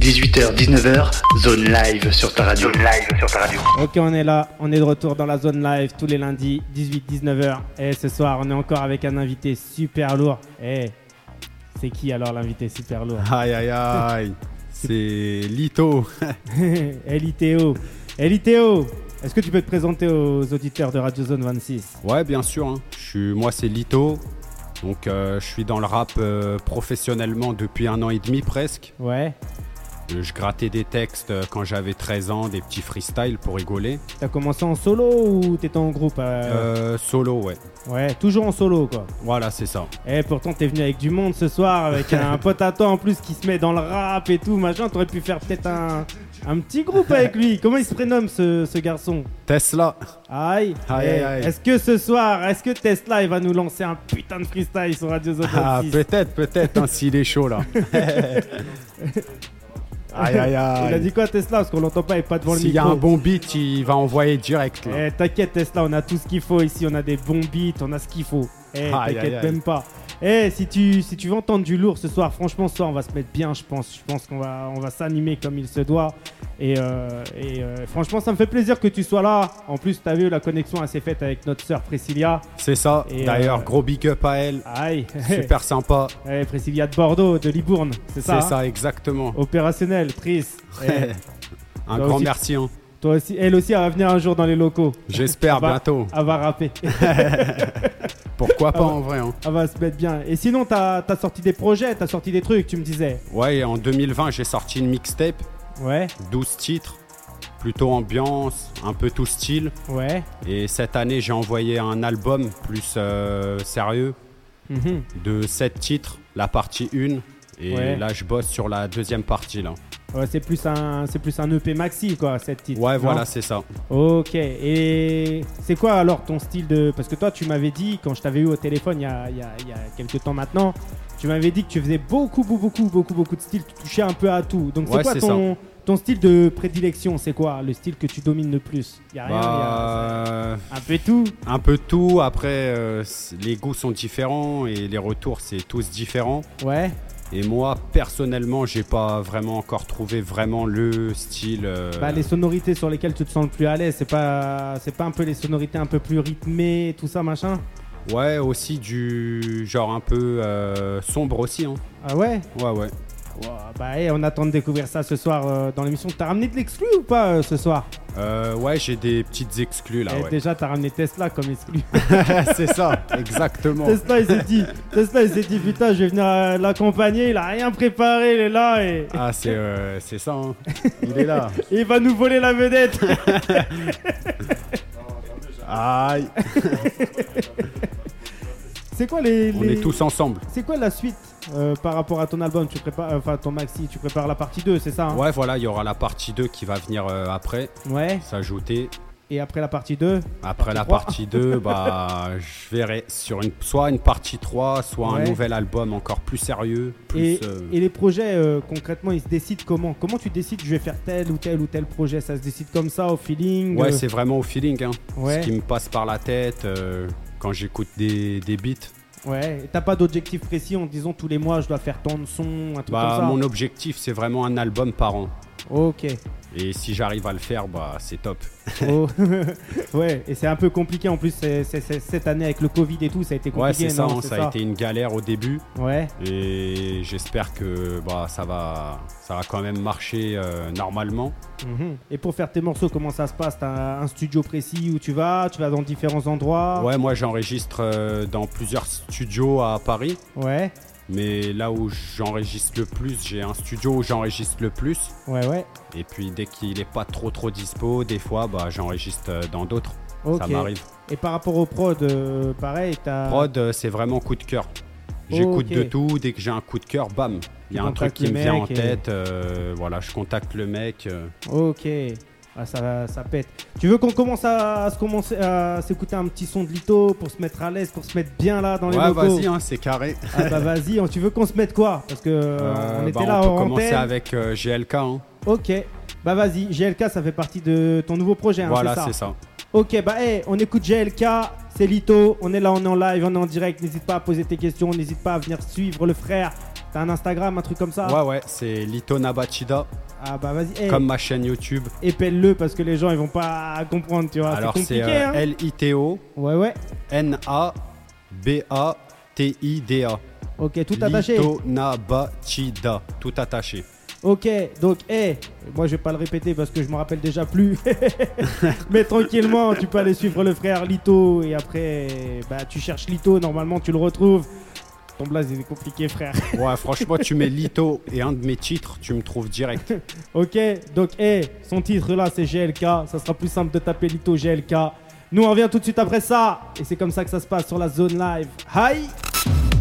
18h, 19h, zone live sur ta radio. Zone live sur ta radio. Ok, on est là, on est de retour dans la zone live tous les lundis, 18-19h. Et ce soir, on est encore avec un invité super lourd. Et c'est qui alors l'invité super lourd? Aïe aïe aïe, c'est Lito. Elitéo. Elitéo, est-ce que tu peux te présenter aux auditeurs de Radio Zone 26 Ouais, bien sûr. hein. Je suis, moi, c'est Lito. Donc, euh, je suis dans le rap euh, professionnellement depuis un an et demi presque. Ouais. Je grattais des textes euh, quand j'avais 13 ans, des petits freestyles pour rigoler. T'as commencé en solo ou t'étais en groupe euh Euh, solo, ouais. Ouais, toujours en solo quoi. Voilà, c'est ça. Et pourtant t'es venu avec du monde ce soir, avec un pote à toi en plus qui se met dans le rap et tout, machin. T'aurais pu faire peut-être un, un petit groupe avec lui. Comment il se prénomme ce, ce garçon? Tesla. Aïe. Aïe, Eh, aïe, aïe. Est-ce que ce soir, est-ce que Tesla il va nous lancer un putain de freestyle sur Radio Zone Ah, 26 peut-être, peut-être, hein, s'il est chaud là. aïe aïe Il a aïe. dit quoi Tesla? Parce qu'on l'entend pas, il est pas devant le S'il y a micro. un bon beat, il va envoyer direct. Eh, t'inquiète Tesla, on a tout ce qu'il faut ici, on a des bons beats, on a ce qu'il faut. Eh, Aïe, aïe, t'inquiète aïe. même pas. Eh, si tu, si tu veux entendre du lourd ce soir, franchement, ce soir, on va se mettre bien, je pense. Je pense qu'on va, on va s'animer comme il se doit. Et, euh, et, euh, franchement, ça me fait plaisir que tu sois là. En plus, t'as vu, la connexion, s'est faite avec notre sœur Priscilla. C'est ça. Et, D'ailleurs, euh, gros big up à elle. Aïe. Super sympa. Eh, Priscilla de Bordeaux, de Libourne, c'est ça C'est hein ça, exactement. Opérationnel, Pris. Eh, Un grand aussi. merci. hein. Toi aussi, elle aussi, elle va venir un jour dans les locaux. J'espère bientôt. Elle va rapper. Pourquoi pas en vrai hein. Elle va se mettre bien. Et sinon, t'as as sorti des projets, t'as sorti des trucs, tu me disais. Ouais, en 2020, j'ai sorti une mixtape, Ouais, 12 titres, plutôt ambiance, un peu tout style. ouais. Et cette année, j'ai envoyé un album plus euh, sérieux Mhm. de 7 titres, la partie 1. Et Ouais. là, je bosse sur la deuxième partie là. Ouais, c'est plus un, c'est plus un EP maxi quoi, cette titre. Ouais, voilà, c'est ça. Ok. Et c'est quoi alors ton style de Parce que toi, tu m'avais dit quand je t'avais eu au téléphone il y a, il y a- il y a quelques temps maintenant, tu m'avais dit que tu faisais beaucoup, beaucoup, beaucoup, beaucoup, de styles. Tu touchais un peu à tout. Donc c'est Ouais, quoi ton, ton style de prédilection C'est quoi le style que tu domines le plus? Il y a rien. y a- Bah, un peu tout. un peu tout. Après, euh, les goûts sont différents et les retours, c'est tous différents. Ouais. Et moi, personnellement, j'ai pas vraiment encore trouvé vraiment le style. euh, Bah, les sonorités sur lesquelles tu te sens le plus à l'aise, c'est pas, c'est pas un peu les sonorités un peu plus rythmées, tout ça machin? Ouais, aussi du genre un peu euh, sombre aussi. Hein. Ah ouais? Ouais, ouais. Bah, on attend de découvrir ça ce soir euh, dans l'émission. T'as ramené de l'exclu ou pas euh, ce soir? Euh, ouais, j'ai des petites exclus là. Eh, Ouais. Déjà, t'as ramené Tesla comme exclu. c'est ça, exactement. Tesla, il s'est dit, Tesla, il s'est dit, putain, je vais venir euh, l'accompagner. Il a rien préparé, il est là et, Ah, c'est euh, c'est ça. hein. Il est là. il va nous voler la vedette. Aïe. C'est quoi les, On est tous ensemble. C'est quoi la suite euh, par rapport à ton album? Tu prépares, enfin ton maxi, tu prépares la partie 2, c'est ça hein? Ouais, voilà, il y aura la partie 2 qui va venir euh, après, Ouais. s'ajouter. Et après la partie 2 Après la partie 2, bah, je verrai sur une, soit une partie 3, soit Ouais. un nouvel album encore plus sérieux. Plus, Et, euh, et les projets, euh, concrètement, ils se décident comment? Comment tu décides, je vais faire tel ou tel ou tel projet? Ça se décide comme ça, au feeling Ouais, euh, c'est vraiment au feeling. Hein. Ouais. Ce qui me passe par la tête euh, quand j'écoute des, des beats. Ouais, t'as pas d'objectif précis en disant tous les mois je dois faire tant de sons, un truc Bah, comme ça mon objectif, c'est vraiment un album par an. Ok. Et si j'arrive à le faire, bah, c'est top. Oh. ouais, et c'est un peu compliqué en plus cette année avec le Covid et tout, ça a été Ouais, compliqué. c'est ça, non, hein, ça a été une galère au début. Ouais, Et j'espère que bah, ça, va, ça va quand même marcher euh, normalement. mhm. Et pour faire tes morceaux, comment ça se passe? T'as un studio précis où tu vas? Tu vas dans différents endroits? Ouais, moi j'enregistre euh, dans plusieurs studios à Paris. Ouais, Mais là où j'enregistre le plus, j'ai un studio où j'enregistre le plus. ouais, ouais. Et puis dès qu'il n'est pas trop trop dispo, des fois bah, j'enregistre euh, dans d'autres. Ça m'arrive. Et par rapport au prod, euh, pareil, t'as. Prod, euh, c'est vraiment coup de cœur. J'écoute de tout, dès que j'ai un coup de cœur, bam. Il y a un truc qui me vient en et- tête. euh, voilà, je contacte le mec. Ok. Ah, ça, ça pète. Tu veux qu'on commence à, à se commencer à s'écouter un petit son de Lito pour se mettre à l'aise, pour se mettre bien là dans les Ouais, locaux vas-y, hein, c'est carré. Ah bah vas-y, on- tu veux qu'on se mette quoi? Parce que euh, Euh, on était bah, là on peut en commencer antenne. avec euh, GLK. hein. Ok. Bah vas-y, GLK ça fait partie de ton nouveau projet, hein, voilà, c'est ça? c'est ça. Ok, bah hey, on écoute GLK, c'est Lito, on est là, on est en live, on est en direct, n'hésite pas à poser tes questions, n'hésite pas à venir suivre le frère T'as un Instagram, un truc comme ça? Ouais, ouais, c'est Lito Nabachida, Ah bah vas-y, comme ma chaîne YouTube. épelle-le parce que les gens ils vont pas comprendre, tu vois. Alors c'est euh, hein. L-I-T-O Ouais, ouais. N-A-B-A-T-I-D-A. Ok, tout attaché. Lito Nabachida, tout attaché. Ok, donc, eh, moi je vais pas le répéter parce que je me rappelle déjà plus. Mais tranquillement, tu peux aller suivre le frère Lito et après, bah tu cherches Lito, normalement tu le retrouves. Ton blaze il est compliqué, frère. Ouais, franchement, tu mets Lito et un de mes titres, tu me trouves direct. ok, donc, eh, son titre là c'est GLK. Ça sera plus simple de taper Lito GLK. Nous on revient tout de suite après ça. Et c'est comme ça que ça se passe sur la zone live. Hi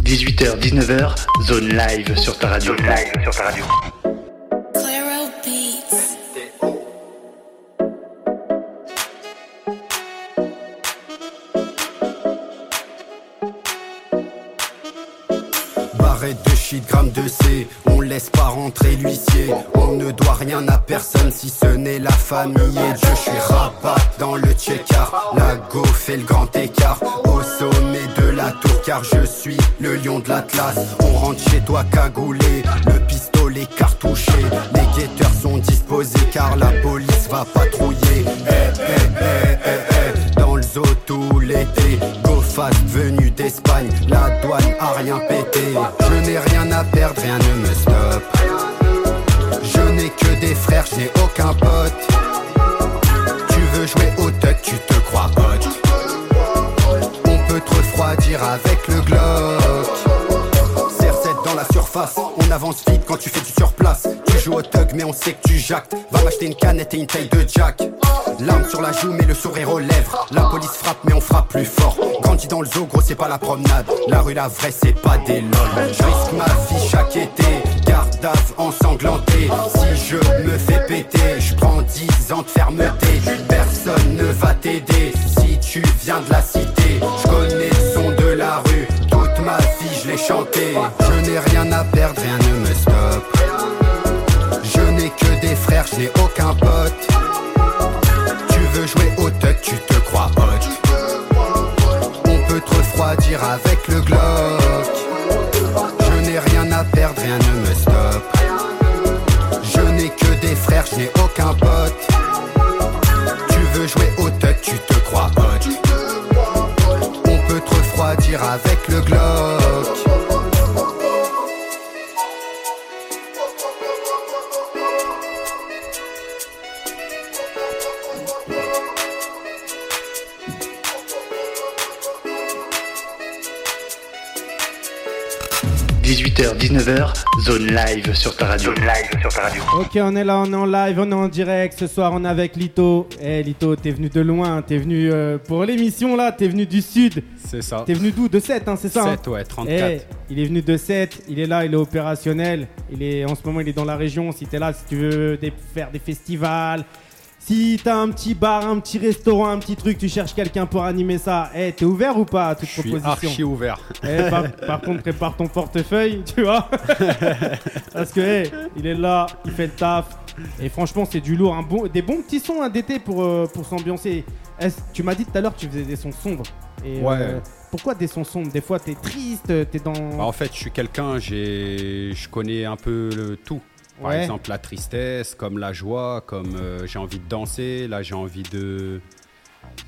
18h, 19h, zone live sur ta radio. Zone live sur ta radio. De C, on laisse pas rentrer l'huissier. On ne doit rien à personne si ce n'est la famille. Je suis rabat dans le checkard, la go fait le grand écart. Au sommet de la tour car je suis le lion de l'Atlas. On rentre chez toi cagoulé, le pistolet cartouché. Les guetteurs sont disposés car la police va patrouiller. Eh, eh, eh, tout l'été. Go fast venu d'Espagne, la douane a rien pété. Je n'ai rien à perdre, rien ne me stoppe. Je n'ai que des frères, je n'ai aucun pote. Tu veux jouer au tuck, tu te crois hot. On peut te refroidir avec le Glock. CR7 dans la surface, on avance vite quand tu fais du surplace. Tu joues au tug, mais on sait que tu jactes. Va m'acheter une canette et une taille de jack. L'arme sur la joue, mais le sourire aux lèvres. La police frappe, mais on frappe plus fort. Grandi dans le zoo, gros, c'est pas la promenade. La rue, la vraie, c'est pas des lol. Je risque ma vie chaque été. Garde ensanglanté. Si je me fais péter, je prends 10 ans de fermeté. Personne ne va t'aider si tu viens de la cité. Je connais le son de la rue. Toute ma vie, je l'ai chanté. Je n'ai rien à perdre, rien ne me stoppe. Je n'ai que des frères, je n'ai aucun pote. Refroidir avec le Glock. Je n'ai rien à perdre, rien ne me stoppe. Je n'ai que des frères, je n'ai aucun pote. Tu veux jouer au tuck, tu te crois hot. On peut te refroidir avec le Glock. – 19h, zone live sur ta radio. Zone live sur ta radio. Ok, on est là, on est en live, on est en direct. Ce soir, on est avec Lito. Eh, Lito, t'es venu de loin. T'es venu euh, pour l'émission là. T'es venu du sud. C'est ça. T'es venu d'où? De 7, hein, c'est ça hein 7, ouais, 34. Eh, il est venu de 7, il est là, il est opérationnel. Il est, en ce moment, il est dans la région. Si t'es là, si tu veux des- faire des festivals, si t'as un petit bar, un petit restaurant, un petit truc, tu cherches quelqu'un pour animer ça. Eh, t'es ouvert ou pas à toute Je suis proposition archi ouvert. Eh, par, par contre, prépare ton portefeuille, tu vois. Parce que, eh, il est là, il fait le taf. Et franchement, c'est du lourd. Un bon, des bons petits sons hein, d'été pour, euh, pour s'ambiancer. Tu m'as dit tout à l'heure que tu faisais des sons sombres. Et, Ouais. euh, pourquoi des sons sombres? Des fois, t'es triste, t'es dans. Bah, en fait, je suis quelqu'un, j'ai, je connais un peu le tout. Par Ouais. exemple, la tristesse, comme la joie, comme euh, j'ai envie de danser, là j'ai envie de.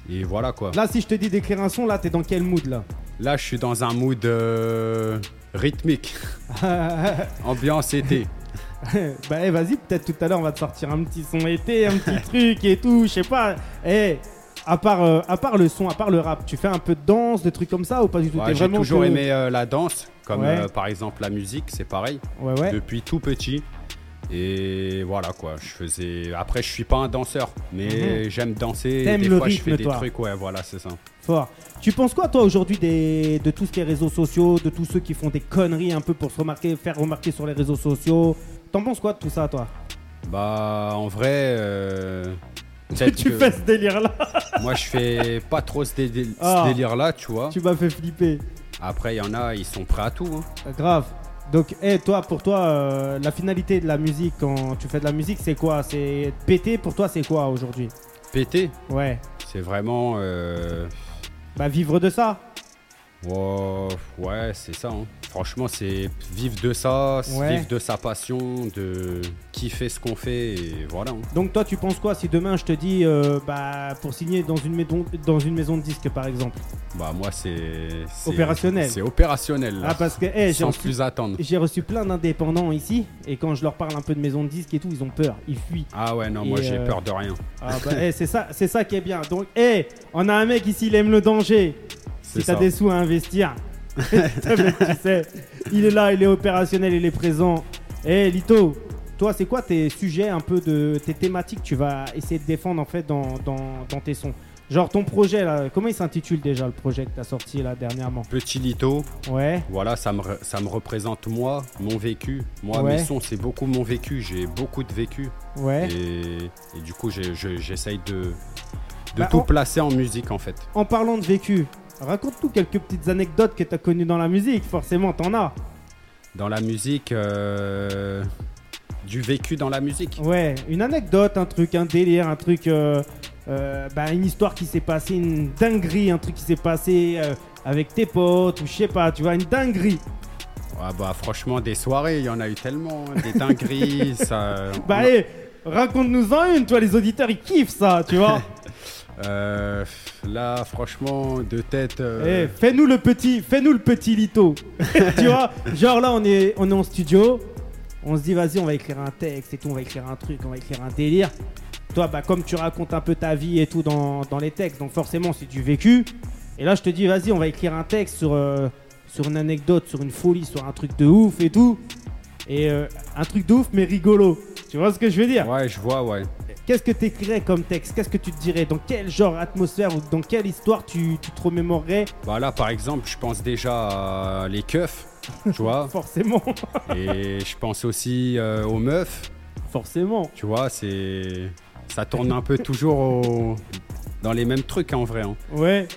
Et voilà quoi. Là, si je te dis d'écrire un son, là, t'es dans quel mood là? Là, je suis dans un mood euh, rythmique, ambiance été. Bah, eh, vas-y, peut-être tout à l'heure, on va te sortir un petit son été, un petit truc et tout, je sais pas. Eh, à part, euh, à part le son, à part le rap, tu fais un peu de danse, des trucs comme ça ou pas du tout? Ouais, j'ai toujours que- aimé euh, la danse, comme Ouais. par exemple la musique, c'est pareil. Ouais, ouais. Depuis tout petit. Et voilà quoi, je faisais. Après, je suis pas un danseur, mais j'aime danser. Mhm. T'aimes le fois, je rythme, fais des toi. trucs, ouais, voilà, c'est ça. Fort. Tu penses quoi, toi, aujourd'hui, des... de tous ces réseaux sociaux, de tous ceux qui font des conneries un peu pour se remarquer, faire remarquer sur les réseaux sociaux? T'en penses quoi de tout ça, toi? Bah, en vrai. euh, Tu fais ce délire-là Moi, je fais pas trop ce, dé- ce Ah. délire-là, tu vois. Tu m'as fait flipper. Après, il y en a, ils sont prêts à tout. hein. Euh, Grave. Donc, eh, toi, pour toi, euh, la finalité de la musique, quand tu fais de la musique, c'est quoi? C'est péter, pour toi, c'est quoi aujourd'hui? Péter, Ouais. c'est vraiment. euh, Bah, vivre de ça. wow, ouais, c'est ça. hein. Franchement, c'est vivre de ça, Ouais. vivre de sa passion, de kiffer ce qu'on fait et voilà. hein. Donc toi, tu penses quoi si demain je te dis, euh, bah, pour signer dans une, maison, dans une maison de disques par exemple? Bah moi c'est Opérationnel. C'est opérationnel. Là. Ah parce que, j'ai Sans reçu, plus attendre. j'ai reçu plein d'indépendants ici, et quand je leur parle un peu de maison de disques et tout, ils ont peur, ils fuient. Ah ouais non, moi j'ai euh, peur de rien. Ah bah, c'est ça, c'est ça qui est bien. Donc, eh, on a un mec ici, il aime le danger. Si t'as des sous à investir, tu sais, il est là, il est opérationnel, il est présent. Eh, Lito, toi, c'est quoi tes sujets un peu de tes thématiques que tu vas essayer de défendre en fait dans, dans, dans tes sons? Genre ton projet là, comment il s'intitule déjà le projet que t'as sorti là dernièrement? Petit Lito, Ouais, voilà, ça me, ça me représente moi, mon vécu. Moi, Ouais. mes sons, c'est beaucoup mon vécu. J'ai beaucoup de vécu. ouais. Et, et du coup, j'essaye de, de Bah, tout placer en musique en fait. En parlant de vécu, raconte-nous quelques petites anecdotes que t'as connues dans la musique. Forcément, t'en as. Dans la musique, euh, du vécu dans la musique. Ouais, une anecdote, un truc, un délire, un truc, euh, euh, bah, une histoire qui s'est passée, une dinguerie, un truc qui s'est passé euh, avec tes potes ou je sais pas, tu vois, une dinguerie. Ah bah franchement, des soirées, il y en a eu tellement, hein, des dingueries. ça, Bah, on- hé, raconte-nous-en une, toi, les auditeurs, ils kiffent ça, tu vois. Euh, là, franchement, de tête. Eh, euh, fais-nous le petit, fais-nous le petit lito. tu vois, genre là, on est, on est en studio, on se dit, vas-y, on va écrire un texte et tout, on va écrire un truc, on va écrire un délire. Toi, bah, comme tu racontes un peu ta vie et tout dans, dans les textes, donc forcément, c'est du vécu. Et là, je te dis, vas-y, on va écrire un texte sur, euh, sur une anecdote, sur une folie, sur un truc de ouf et tout. Et euh, un truc de ouf, mais rigolo. Tu vois ce que je veux dire? Ouais, je vois, ouais. Qu'est-ce que tu écrirais comme texte? Qu'est-ce que tu te dirais? Dans quel genre atmosphère ou dans quelle histoire tu, tu te remémorerais? Bah là, par exemple, je pense déjà à les keufs, tu vois. Forcément. et je pense aussi euh, aux meufs, Forcément. tu vois. C'est. Ça tourne un peu toujours au- dans les mêmes trucs, hein, en vrai. hein. Ouais.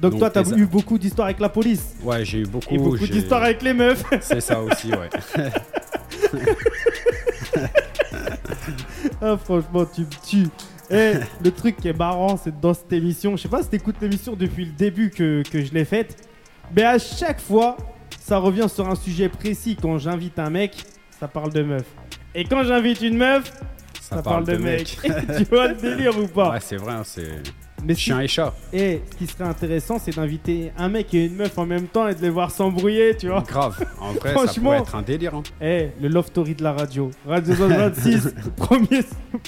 Donc, Donc, toi, t'as les- eu beaucoup d'histoires avec la police? Ouais, j'ai eu beaucoup. Et beaucoup d'histoires avec les meufs. C'est ça aussi, ouais. ah, franchement, tu me tues. Eh, le truc qui est marrant, c'est dans cette émission, je sais pas si t'écoutes l'émission depuis le début que, que je l'ai faite, mais à chaque fois, ça revient sur un sujet précis. Quand j'invite un mec, ça parle de meuf. Et quand j'invite une meuf, ça, parle, de, mec. tu vois le délire ou pas? Ouais, c'est vrai, hein, c'est Mais chien et chat. Et ce qui serait intéressant, c'est d'inviter un mec et une meuf en même temps et de les voir s'embrouiller, tu vois. Grave. En vrai, ça pourrait être un délire. hein. Eh, le Love Story de la radio. Radio 26, premier,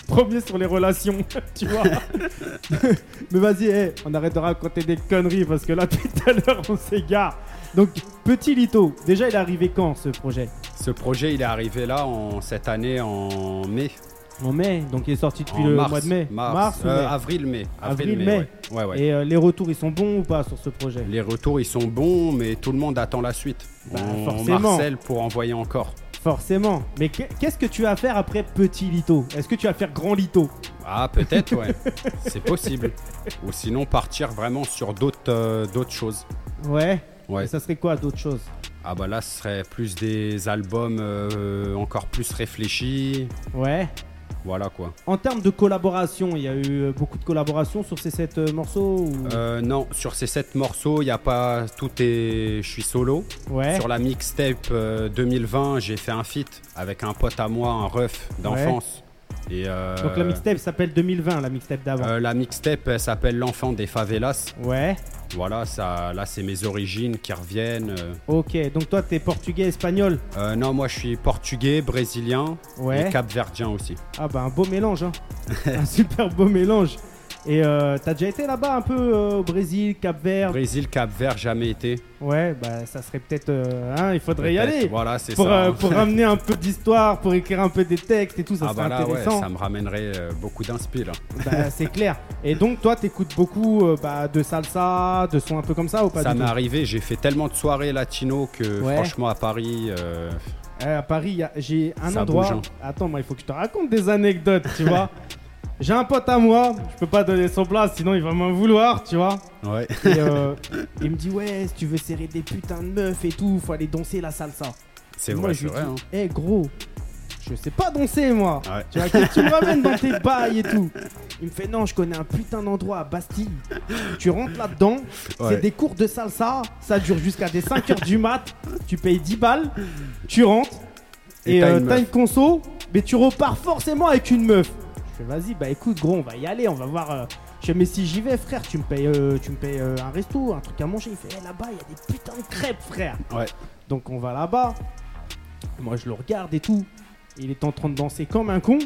premier sur les relations, tu vois. Mais vas-y, eh, on arrête de raconter des conneries parce que là, tout à l'heure, on s'égare. Donc, petit Lito, déjà, il est arrivé quand ce projet? Ce projet, il est arrivé là en cette année en mai. En mai, donc il est sorti depuis en le mars, mois de mai. Mars, euh, mai avril, mai. Avril, mai. Ouais, ouais. ouais. Et euh, les retours, ils sont bons ou pas sur ce projet? Les retours, ils sont bons, mais tout le monde attend la suite. Bah, on forcément. marcelle pour envoyer encore. Forcément. Mais que- qu'est-ce que tu vas faire après petit Lito? Est-ce que tu vas faire grand Lito? Ah, peut-être, ouais. C'est possible. Ou sinon, partir vraiment sur d'autres euh, d'autres choses. Ouais. Ouais. Et ça serait quoi d'autres choses? Ah, bah là, ce serait plus des albums euh, encore plus réfléchis. Ouais. Voilà quoi. En termes de collaboration, il y a eu euh, beaucoup de collaborations sur ces sept euh, morceaux ou... Euh, non, sur ces sept morceaux, il n'y a pas. Tout est. Je suis solo. Ouais. Sur la mixtape euh, 2020, j'ai fait un feat avec un pote à moi, un ref d'enfance. Et, euh, Donc la mixtape s'appelle 2020, la mixtape d'avant. euh, la mixtape elle s'appelle L'enfant des favelas. Ouais. Voilà, ça, là c'est mes origines qui reviennent. euh. Ok. Donc toi, t'es portugais, espagnol. Euh, non, moi je suis portugais, brésilien Ouais. et capverdien aussi. Ah bah un beau mélange, hein. un super beau mélange. Et euh, t'as déjà été là-bas un peu euh, au Brésil, Cap-Vert Brésil, Cap-Vert, jamais été. Ouais, bah ça serait peut-être... euh, hein, il faudrait y Peut-être, aller. Voilà, c'est Pour, ça. euh, pour ramener un peu d'histoire, pour écrire un peu des textes et tout, ça ah serait bah là, ouais, intéressant. ça me ramènerait euh, beaucoup d'inspi là. Bah, c'est clair. Et donc, toi, t'écoutes beaucoup euh, bah, de salsa, de sons un peu comme ça ou pas ça du m'est tout? arrivé, j'ai fait tellement de soirées latino que Ouais. franchement à Paris, euh, Eh, À Paris, il y a- j'ai un Ça endroit. bouge, hein. Attends, moi, il faut que je te raconte des anecdotes, tu vois. J'ai un pote à moi, je peux pas donner son place, sinon il va m'en vouloir, tu vois. ouais. Et euh, il me dit, ouais, si tu veux serrer des putains de meufs et tout, faut aller danser la salsa. C'est vrai, moi, c'est vrai. hein. eh gros, je sais pas danser, moi. Ouais. Tu vois, que tu me ramènes dans tes bails et tout. Il me fait non, je connais un putain d'endroit à Bastille. Tu rentres là-dedans, c'est des cours de salsa, ça dure jusqu'à des 5h du mat. Tu payes 10 balles, tu rentres Et t'as euh, une conso, mais tu repars forcément avec une meuf. Vas-y, bah écoute gros, on va y aller, on va voir. euh. Je fais mais si j'y vais frère, tu me payes, euh, tu me payes euh, un resto, un truc à manger. Il fait Eh, là-bas, il y a des putains de crêpes frère. Ouais. Donc on va là-bas. Moi je le regarde et tout. Il est en train de danser comme un con.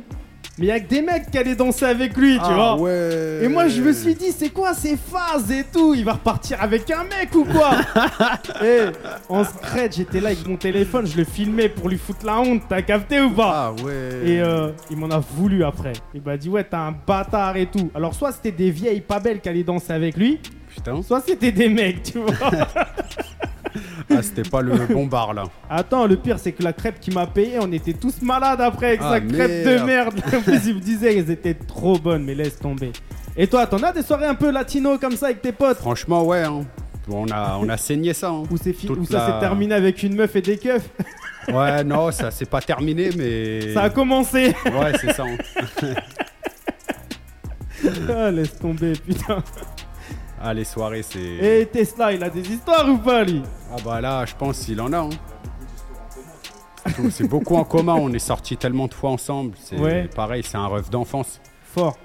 Mais il y a que des mecs qui allaient danser avec lui, tu vois. Ah ouais. Et moi je me suis dit c'est quoi ces phases et tout? Il va repartir avec un mec ou quoi? Et en secret j'étais là avec mon téléphone, je le filmais pour lui foutre la honte, t'as capté ou pas? Ah ouais. Et euh, il m'en a voulu après. Il m'a dit ouais t'as un bâtard et tout. Alors soit c'était des vieilles pas belles qui allaient danser avec lui, Putain. soit c'était des mecs, tu vois. Ah, c'était pas le bon bar là. Attends, le pire, c'est que la crêpe qui m'a payé, on était tous malades après avec Ah, sa crêpe de merde. merde. En plus, il me disait qu'elles étaient trop bonnes, mais laisse tomber. Et toi, t'en as des soirées un peu latino comme ça avec tes potes? Franchement, ouais. hein. On a, on a saigné ça. hein. Où, c'est fi- Toute où ça la- s'est terminé avec une meuf et des keufs? Ouais, non, ça c'est pas terminé, mais. Ça a commencé Ouais, c'est ça. hein. Ah, Laisse tomber, putain. Ah, les soirées, c'est. Et Tesla, il a des histoires ou pas, lui? Ah, bah là, je pense qu'il en a. hein. C'est beaucoup en commun. On est sortis tellement de fois ensemble. C'est Ouais. pareil, c'est un rêve d'enfance. Fort.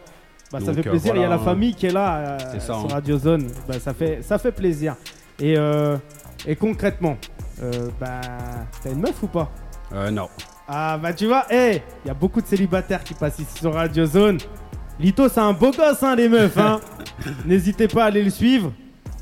Bah, ça fait euh, plaisir, il y a la famille qui est là euh, C'est ça, sur hein. Radio Zone. Bah, ça, fait, ça fait plaisir. Et, euh, et concrètement, bah, t'as une meuf ou pas? Euh, non. Ah bah tu vois, il y a beaucoup de célibataires qui passent ici sur Radio Zone. Lito, c'est un beau gosse, hein, les meufs. Hein. N'hésitez pas à aller le suivre.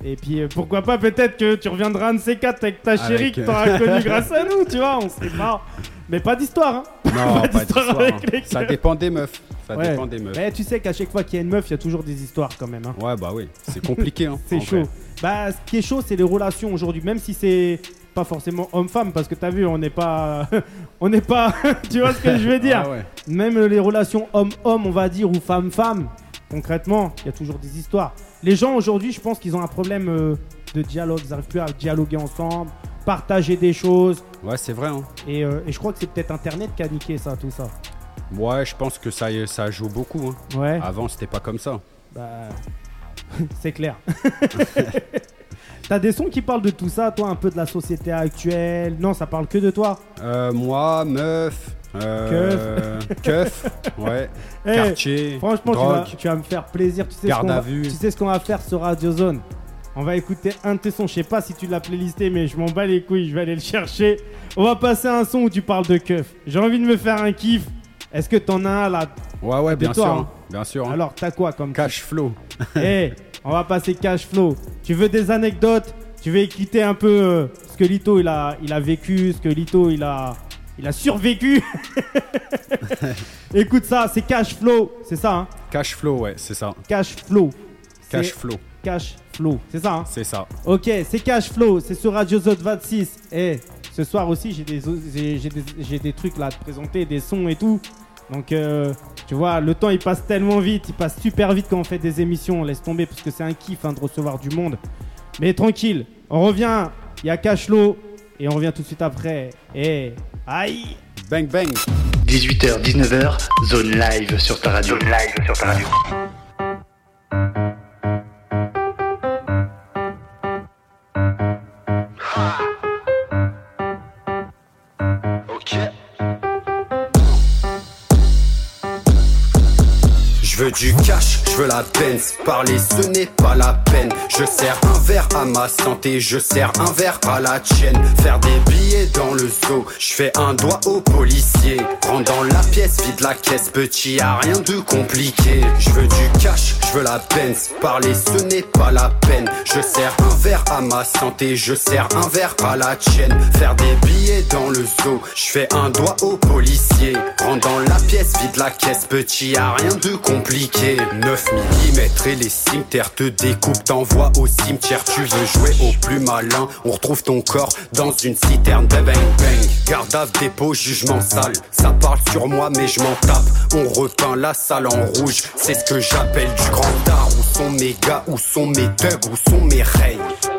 Et puis euh, pourquoi pas, peut-être que tu reviendras un de ces quatre avec ta chérie Avec, que euh, t'auras connue grâce à nous, tu vois, on sait pas. Mais pas d'histoire, hein. Non, pas d'histoire d'histoire. avec hein. les Ça keufs. dépend des meufs. Ça Ouais. dépend des meufs. Mais tu sais qu'à chaque fois qu'il y a une meuf, il y a toujours des histoires quand même. Hein. Ouais, bah oui. C'est compliqué. Hein, C'est en chaud. vrai. Bah, ce qui est chaud, c'est les relations aujourd'hui, même si c'est pas forcément homme-femme, parce que t'as vu, on n'est pas. on n'est pas. tu vois ce que je veux dire Ah ouais. Même les relations homme-homme, on va dire, ou femme-femme, concrètement, il y a toujours des histoires. Les gens aujourd'hui, je pense qu'ils ont un problème euh, de dialogue, ils n'arrivent plus à dialoguer ensemble, partager des choses. Ouais, c'est vrai. Hein. Et, euh, et je crois que c'est peut-être Internet qui a niqué ça, tout ça. Ouais, je pense que ça, ça joue beaucoup. hein. Ouais, Avant, c'était pas comme ça. bah. c'est clair. T'as des sons qui parlent de tout ça, toi, un peu de la société actuelle? Non, ça parle que de toi. Euh, moi, meuf. Euh, keuf. Ouais. Eh, Quartier. Franchement, tu vas, tu vas me faire plaisir. Tu sais, ce Garde qu'on à va, vue. tu sais ce qu'on va faire sur Radio Zone? On va écouter un de tes sons. Je sais pas si tu l'as playlisté, mais je m'en bats les couilles. Je vais aller le chercher. On va passer un son où tu parles de keuf. J'ai envie de me faire un kiff. Est-ce que t'en as un là? Ouais, ouais, bien toi, sûr. hein. Bien sûr. hein. Alors, t'as quoi comme Cash flow. Eh, on va passer cash flow. Tu veux des anecdotes? Tu veux écouter un peu euh, ce que Lito il a, il a vécu, ce que Lito il a, il a survécu? Écoute ça, c'est cash flow, c'est ça, hein? Cash flow, ouais, c'est ça. Cash flow. Cash flow, cash flow, c'est ça, hein? C'est ça. Ok, c'est cash flow, c'est sur Radio Zone 26. Et ce soir aussi, j'ai des, j'ai, j'ai des, j'ai des trucs là à te présenter, des sons et tout. Donc, euh, tu vois, le temps il passe tellement vite, il passe super vite quand on fait des émissions. Laisse tomber parce que c'est un kiff hein, de recevoir du monde. Mais tranquille, on revient. Il y a cash flow et on revient tout de suite après. Et aïe! Bang bang. 18h, 19h, zone live sur ta radio. Zone live sur ta radio. Du cash, je veux la Benz. Parler, ce n'est pas la peine. Je sers un verre à ma santé, je sers un verre à la tienne. Faire des billets dans le zoo, je fais un doigt au policier. Rentre dans la pièce, vide la caisse, petit, y a rien de compliqué. Je veux du cash, je veux la Benz. Parler, ce n'est pas la peine. Je sers un verre à ma santé, je sers un verre à la tienne. Faire des billets dans le zoo, je fais un doigt au policier. Rentre dans la pièce, vide la caisse, petit, y a rien de compliqué. 9 mm et les cimetières te découpent, t'envoient au cimetière. Tu veux jouer au plus malin, on retrouve ton corps dans une citerne de bang bang. Garde dépôt, jugement sale. Ça parle sur moi, mais je m'en tape. On repeint la salle en rouge, c'est ce que j'appelle du grand art. Où sont mes gars, où sont mes thugs, où sont mes reines?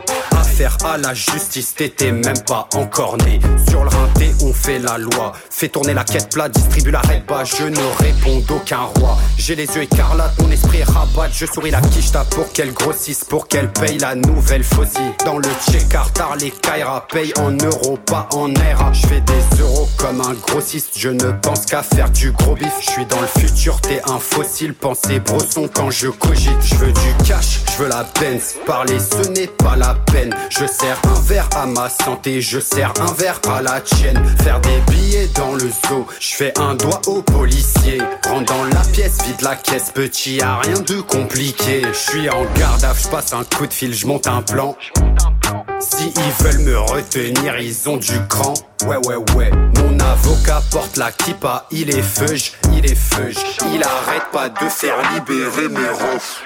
Affaire à la justice, t'étais même pas encore né. Sur le rinté, on fait la loi. Fais tourner la quête plat, distribue la bas, je ne réponds d'aucun roi. J'ai les yeux écarlates, mon esprit rabat, je souris la quicheta pour qu'elle grossisse, pour qu'elle paye la nouvelle faucille. Dans le check tard les Kaira payent en euros, pas en air. Je fais des euros comme un grossiste, je ne pense qu'à faire du gros bif. Je suis dans le futur, t'es un fossile, pensez brosson quand je cogite. Je veux du cash, je veux la Benz. Parler, ce n'est pas la peine. Je sers un verre à ma santé, je sers un verre à la tienne. Faire des billets dans le zoo, je fais un doigt au policier. Rentre dans la pièce, vide la caisse, petit, a rien de compliqué. Je suis en garde à je un coup de fil, je monte un plan. Si ils veulent me retenir, ils ont du cran. Ouais, ouais, ouais. Mon avocat porte la kippa, il est feuge, il est feuge. Il arrête pas de faire libérer mes refs.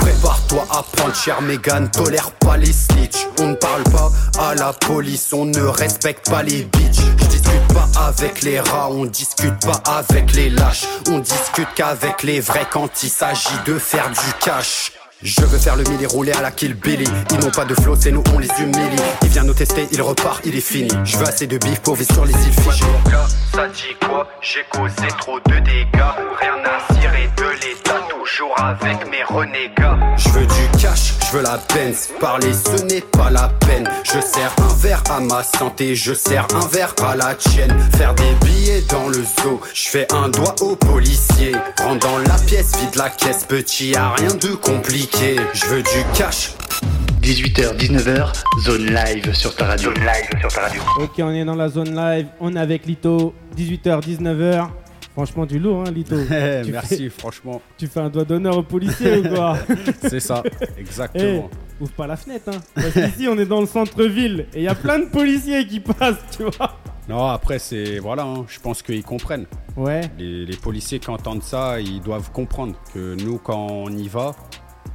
Prépare-toi à prendre cher, Megan, tolère pas les snitch. On ne parle pas à la police, on ne respecte pas les bitches. Je discute pas avec les rats, on discute pas avec les lâches. On discute qu'avec les vrais quand il s'agit de faire du cash. Je veux faire le mille et rouler à la Kill Billy. Ils n'ont pas de flow, c'est nous, on les humilie. Il vient nous tester, il repart, il est fini. Je veux assez de bif pour vivre sur les îles. Ça dit quoi? J'ai causé trop de dégâts. Rien à cirer de l'état, toujours avec mes renégats. Je veux du cash, je veux la Benz. Parler, ce n'est pas la peine. Je sers un verre à ma santé, je sers un verre à la tienne. Faire des billets dans le zoo, je fais un doigt au policier. Rentre dans la pièce, vide la caisse, petit, y a rien de compliqué. Je veux du cash. 18h, 19h, zone live sur ta radio. Zone live sur ta radio. Ok, on est dans la zone live, on est avec Lito, 18h, 19h. Franchement, du lourd, hein, Lito. Eh, Tu merci, fais- franchement. Tu fais un doigt d'honneur au policier ou quoi C'est ça, Eh, exactement. ouvre pas la fenêtre, hein. Parce qu'ici, on est dans le centre-ville et il y a plein de policiers qui passent, tu vois. Non, après, c'est. Voilà, hein, je pense qu'ils comprennent. Ouais, Les, les policiers qui entendent ça, ils doivent comprendre que nous, quand on y va,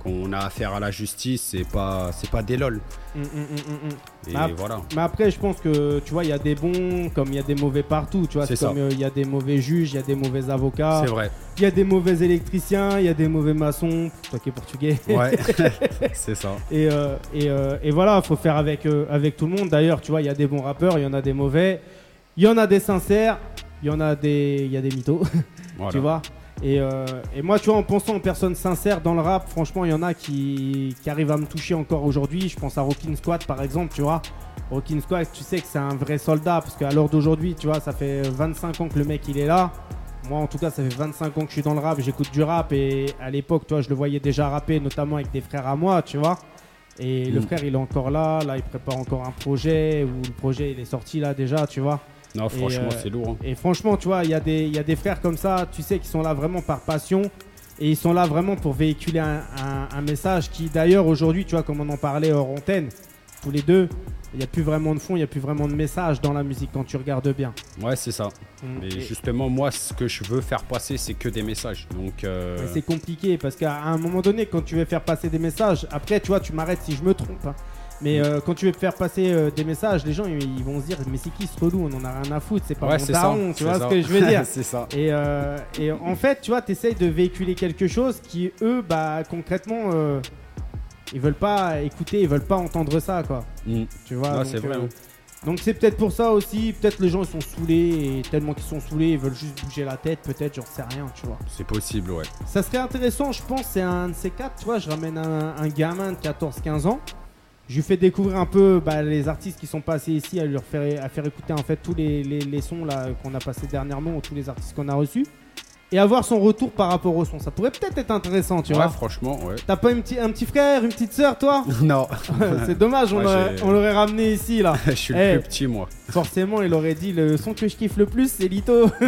qu'on a affaire à la justice, c'est pas, c'est pas des lol. Mm, mm, mm, mm, mm. Et Ah. voilà. Mais après, je pense que tu vois, il y a des bons comme il y a des mauvais partout. Tu vois, C'est comme euh, il y a des mauvais juges, il y a des mauvais avocats, C'est vrai. il y a des mauvais électriciens, il y a des mauvais maçons. Toi qui es portugais. Ouais, c'est ça. Et, euh, et, euh, et voilà, faut faire avec, euh, avec tout le monde. D'ailleurs, tu vois, il y a des bons rappeurs, il y en a des mauvais, il y en a des sincères, il y en a des, il y a des mythos, Voilà. tu vois. Et, euh, et moi, tu vois, en pensant aux personnes sincères dans le rap, franchement, il y en a qui, qui arrivent à me toucher encore aujourd'hui. Je pense à Rockin' Squad, par exemple, tu vois. Rockin' Squad, tu sais que c'est un vrai soldat, parce qu'à l'heure d'aujourd'hui, tu vois, ça fait 25 ans que le mec, il est là. Moi, en tout cas, ça fait 25 ans que je suis dans le rap, j'écoute du rap, et à l'époque, tu vois, je le voyais déjà rapper, notamment avec des frères à moi, tu vois. Et le Mm. frère, il est encore là, là, il prépare encore un projet, ou le projet, il est sorti là déjà, tu vois. Non, franchement, euh, c'est lourd. hein. Et franchement, tu vois, il y, a des- il y a des frères comme ça, tu sais, qui sont là vraiment par passion. Et ils sont là vraiment pour véhiculer un, un- un message qui, d'ailleurs, aujourd'hui, tu vois, comme on en parlait hors antenne, tous les deux, il n'y a plus vraiment de fond, il n'y a plus vraiment de message dans la musique quand tu regardes bien. Ouais, c'est ça. Mm. Mais Et- justement, moi, ce que je veux faire passer, c'est que des messages. Donc, euh, Mais c'est compliqué parce qu'à un moment donné, quand tu veux faire passer des messages, après, tu vois, tu m'arrêtes si je me trompe. hein. Mais euh, quand tu veux faire passer euh, des messages, les gens ils, ils vont se dire Mais c'est qui ce relou? On en a rien à foutre, c'est pas ouais, mon ça. daron, tu vois ça. ce que je veux dire? C'est ça. Et, euh, et en fait, tu vois, tu essayes de véhiculer quelque chose qui, eux, bah, concrètement, ils veulent pas écouter, ils veulent pas entendre ça, quoi. Mm. Tu vois c'est vrai, hein. donc c'est peut-être pour ça aussi, peut-être les gens ils sont saoulés, et tellement qu'ils sont saoulés, ils veulent juste bouger la tête, peut-être, j'en sais rien, tu vois. C'est possible, ouais. Ça serait intéressant, je pense, c'est un de ces quatre, tu vois, je ramène un, un gamin de 14-15 ans, je lui fais découvrir un peu bah, les artistes qui sont passés ici, à lui faire, à faire écouter en fait tous les, les- les sons là qu'on a passés dernièrement, ou tous les artistes qu'on a reçus, et avoir son retour par rapport au son. Ça pourrait peut-être être intéressant, tu ouais, vois. franchement, ouais. T'as pas un petit, un petit frère, une petite sœur, toi? Non, C'est dommage, on Ouais, l'aurait- j'ai- on l'aurait ramené ici là. je suis Eh. le plus petit, moi. Forcément, il aurait dit le son que je kiffe le plus, c'est Lito.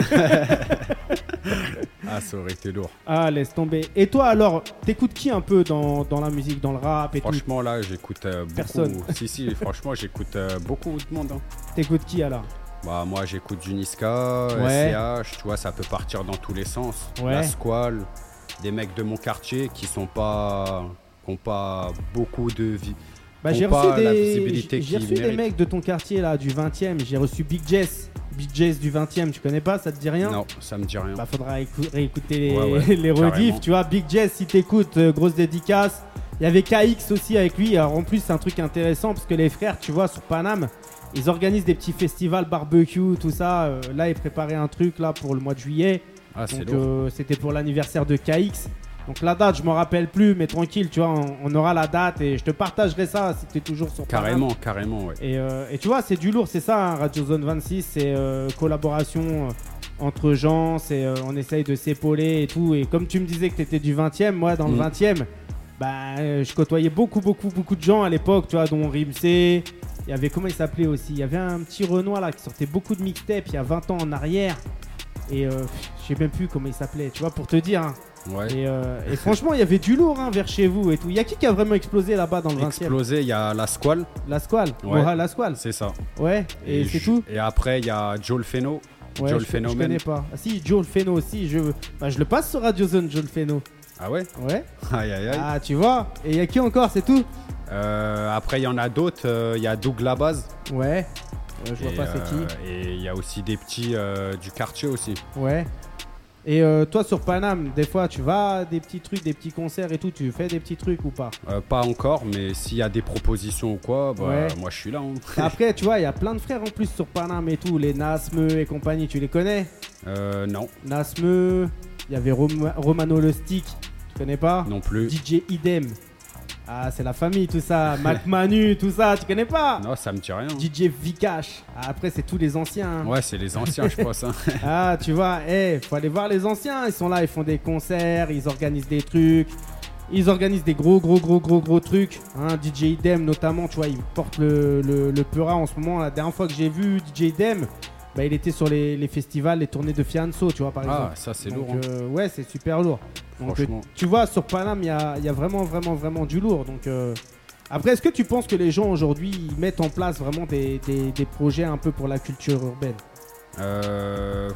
Ah, ça aurait été lourd. ah, laisse tomber. Et toi alors, t'écoutes qui un peu dans, dans la musique, dans le rap et tout Franchement, là, j'écoute euh, beaucoup. Personne. si, si, franchement, j'écoute euh, beaucoup de monde. hein. T'écoutes qui alors? Bah, moi, j'écoute Juniska, Ouais. SCH, tu vois, ça peut partir dans tous les sens. Ouais. La Squale, des mecs de mon quartier qui sont pas. qui ont pas beaucoup de vie. Bah, j'ai reçu des, j'ai reçu des mecs de ton quartier là, du 20e. J'ai reçu Big Jess. Big Jess du 20e, tu connais pas? Ça te dit rien? Non, ça me dit rien. Bah, faudra écou- réécouter les, Ouais, ouais, les rediffs, tu vois. Big Jess, si t'écoutes, euh, grosse dédicace. Il y avait KX aussi avec lui. Alors en plus, c'est un truc intéressant parce que les frères, tu vois, sur Paname, ils organisent des petits festivals barbecue, tout ça. Euh, là, ils préparaient un truc là pour le mois de juillet. Ah, c'est Donc euh, c'était pour l'anniversaire de KX. Donc la date, je m'en rappelle plus, mais tranquille, tu vois, on, on aura la date et je te partagerai ça si tu es toujours sur Paname. Carrément, carrément, ouais. Et, euh, et tu vois, c'est du lourd, c'est ça, hein, Radio Zone 26, c'est euh, collaboration euh, entre gens, c'est euh, on essaye de s'épauler et tout. Et comme tu me disais que tu étais du 20e, moi dans le Mm. 20e, bah, euh, je côtoyais beaucoup, beaucoup, beaucoup de gens à l'époque, tu vois, dont Rimsey. Il y avait, comment il s'appelait aussi? Il y avait un petit Renoir là qui sortait beaucoup de mixtapes il y a 20 ans en arrière. Et je sais même plus comment il s'appelait, tu vois, pour te dire. hein. Ouais. Et, euh, et franchement, il y avait du lourd hein, vers chez vous et tout. Il y a qui qui a vraiment explosé là-bas dans le 20e Explosé, il y a la Squale, La Squale Ouais. Moha, La Squale c'est ça. Ouais, et, c'est tout Et après, il y a Joe le Feno. Ouais, Joe je, le je Phénomène. connais pas. Ah si, Joe le Phéno aussi. Je, bah, je le passe sur Radio Zone, Joe le Phéno. Ah ouais? Ouais. Aïe, aïe, aïe. Ah, tu vois. Et il y a qui encore, c'est tout? Euh, après, il y en a d'autres. euh, Il y a Doug Labaz. Ouais. Euh, je vois Et, pas c'est qui. Et il y a aussi des petits du quartier aussi. Ouais. Et euh, toi sur Paname, des fois tu vas à des petits trucs, des petits concerts et tout, tu fais des petits trucs ou pas? Euh, pas encore, mais s'il y a des propositions ou quoi, bah, Ouais. moi je suis là. hein. Après, tu vois, il y a plein de frères en plus sur Paname et tout, les Nasme et compagnie, tu les connais? Euh, non, Nasme, il y avait Rom- Romano le Stick, tu connais pas? Non plus. DJ Idem. Ah, c'est la famille tout ça, Mac Manu, tout ça, tu connais pas Non, ça me dit rien. DJ Vikash. Ah, après, c'est tous les anciens. hein. Ouais, c'est les anciens, je pense. hein. Ah, tu vois, eh, faut aller voir les anciens. Ils sont là, ils font des concerts, ils organisent des trucs. Ils organisent des gros, gros, gros, gros, gros trucs. Hein, DJ Idem, notamment, tu vois, il porte le, le, le Peura en ce moment. La dernière fois que j'ai vu DJ Idem, bah, il était sur les, les festivals, les tournées de Fianso, tu vois, par Ah, exemple. ça c'est lourd. hein. euh, ouais, c'est super lourd. Donc, Franchement. euh, tu vois, sur Paname, il y a, il y a vraiment, vraiment, vraiment du lourd. Donc, euh, après, est-ce que tu penses que les gens aujourd'hui mettent en place vraiment des, des- des projets un peu pour la culture urbaine? Euh,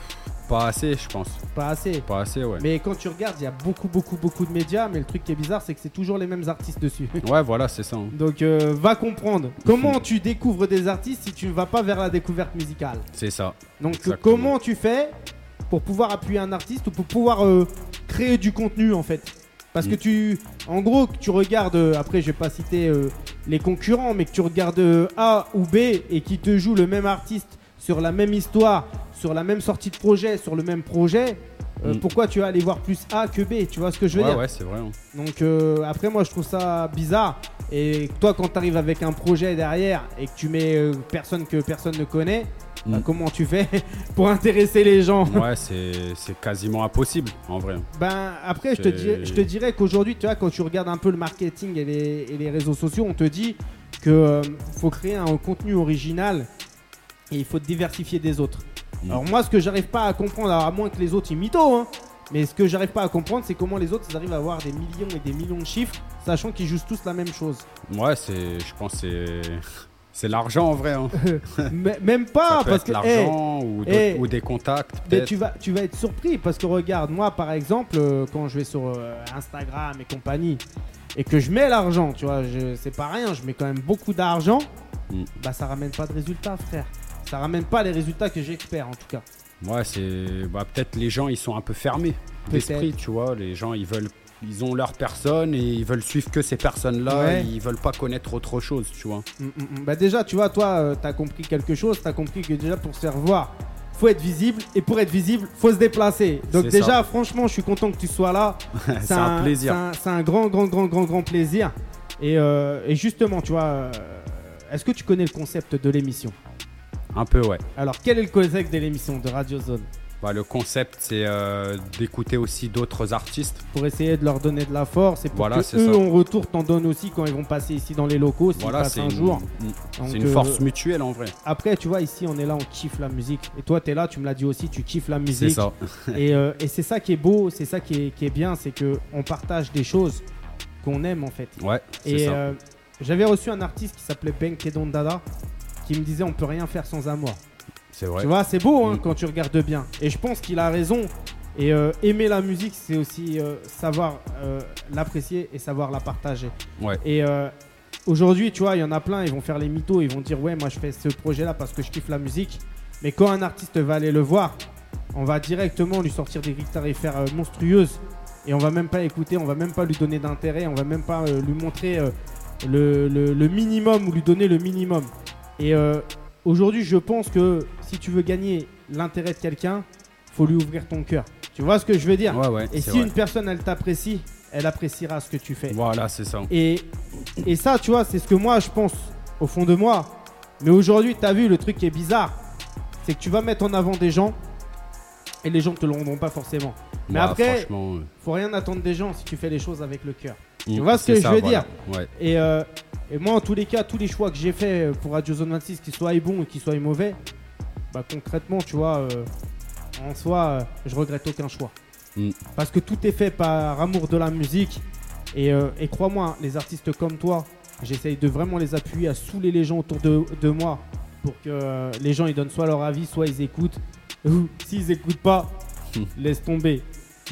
pas assez, je pense. Pas assez. Pas assez, ouais. Mais quand tu regardes, il y a beaucoup, beaucoup, beaucoup de médias. Mais le truc qui est bizarre, c'est que c'est toujours les mêmes artistes dessus. Ouais, voilà, c'est ça. hein. Donc, euh, va comprendre. Comment tu découvres des artistes si tu ne vas pas vers la découverte musicale? C'est ça. Donc, Exactement. comment tu fais pour pouvoir appuyer un artiste ou pour pouvoir euh, créer du contenu en fait? Parce que Mm. tu, en gros, que tu regardes, euh, après je vais pas citer les concurrents, mais que tu regardes A ou B et qui te joue le même artiste sur la même histoire, sur la même sortie de projet, sur le même projet, euh, Mm. pourquoi tu vas aller voir plus A que B Tu vois ce que je veux Ouais, dire ouais, c'est vrai. hein. donc euh, après moi je trouve ça bizarre et toi quand tu arrives avec un projet derrière et que tu mets euh, personne que personne ne connaît, bah, Mm. comment tu fais pour intéresser les gens Ouais, c'est quasiment impossible, en vrai. Ben après je te, dirais, je te dirais qu'aujourd'hui tu vois quand tu regardes un peu le marketing et les, et les réseaux sociaux on te dit que faut créer un contenu original et il faut te diversifier des autres. Mm. Alors moi ce que j'arrive pas à comprendre, alors à moins que les autres ils mythos hein, mais ce que j'arrive pas à comprendre c'est comment les autres ils arrivent à avoir des millions et des millions de chiffres sachant qu'ils jouent tous la même chose. Ouais, c'est, je pense que c'est, c'est l'argent en vrai. hein. Même pas ça peut parce être que l'argent ou, des contacts, Mais tu vas, tu vas être surpris parce que regarde, moi par exemple, euh, quand je vais sur euh, Instagram et compagnie et que je mets l'argent, tu vois, je- c'est pas rien, je mets quand même beaucoup d'argent, Mm. bah ça ramène pas de résultats, frère. Ça ramène pas les résultats que j'espère en tout cas. Ouais, c'est, bah, peut-être les gens ils sont un peu fermés d'esprit, tu vois. Les gens ils veulent, ils ont leur personne et ils veulent suivre que ces personnes-là. Ouais. Ils veulent pas connaître autre chose, tu vois. Mm, mm, mm. Bah déjà, tu vois, toi, euh, t'as compris quelque chose, t'as compris que déjà pour se faire voir, faut être visible et pour être visible, faut se déplacer. Donc déjà, ça. franchement, je suis content que tu sois là. c'est un plaisir. C'est un, grand, grand, grand, grand, grand plaisir. Et, euh, et justement, tu vois, euh, est-ce que tu connais le concept de l'émission? Un peu, ouais. Alors, quel est le concept de l'émission de Radio Zone Bah, le concept, c'est euh, d'écouter aussi d'autres artistes. Pour essayer de leur donner de la force et pour Voilà, que c'est eux, ça. en retour, t'en donnent aussi quand ils vont passer ici dans les locaux, s'ils Voilà, passent c'est un une, jour. c'est une euh, force mutuelle en vrai. Après, tu vois, ici, on est là, on kiffe la musique. Et toi, t'es là, tu me l'as dit aussi, tu kiffes la C'est musique. ça. Et, euh, et c'est ça qui est beau, c'est ça qui est, qui est bien, c'est que on partage des choses qu'on aime en fait. Ouais, c'est Et ça. euh, j'avais reçu un artiste qui s'appelait Ben Kedon Dada qui me disait on peut rien faire sans amour. c'est vrai. Tu vois, c'est beau hein, Mm. quand tu regardes bien. Et je pense qu'il a raison. Et euh, aimer la musique, c'est aussi euh, savoir euh, l'apprécier et savoir la partager. Ouais. Et aujourd'hui, tu vois, il y en a plein, ils vont faire les mythos, ils vont dire ouais, moi je fais ce projet-là parce que je kiffe la musique. Mais quand un artiste va aller le voir, on va directement lui sortir des guitares et faire monstrueuses. et on va même pas écouter, on va même pas lui donner d'intérêt, on va même pas lui montrer le, le- le minimum ou lui donner le minimum. Et euh, aujourd'hui, je pense que si tu veux gagner l'intérêt de quelqu'un, faut lui ouvrir ton cœur. Tu vois ce que je veux dire? Ouais, ouais. Et si vrai. une personne elle t'apprécie, elle appréciera ce que tu fais. Voilà, c'est ça. Et, et ça, tu vois, c'est ce que moi je pense au fond de moi. Mais aujourd'hui, tu as vu le truc qui est bizarre, c'est que tu vas mettre en avant des gens et les gens te le rendront pas forcément. Mais Ouais, après, faut rien attendre des gens si tu fais les choses avec le cœur. mm, vois ce que je ça, veux voilà. dire Ouais. Et, euh, et moi, en tous les cas, tous les choix que j'ai fait pour Radio Zone 26, qu'ils soient bons ou qu'ils soient mauvais, bah concrètement, tu vois, euh, en soi, euh, je regrette aucun choix. Mm. Parce que tout est fait par amour de la musique. Et, euh, et crois-moi, les artistes comme toi, j'essaye de vraiment les appuyer à saouler les gens autour de, de moi pour que les gens ils donnent soit leur avis, soit ils écoutent. Ou s'ils écoutent pas, laisse tomber.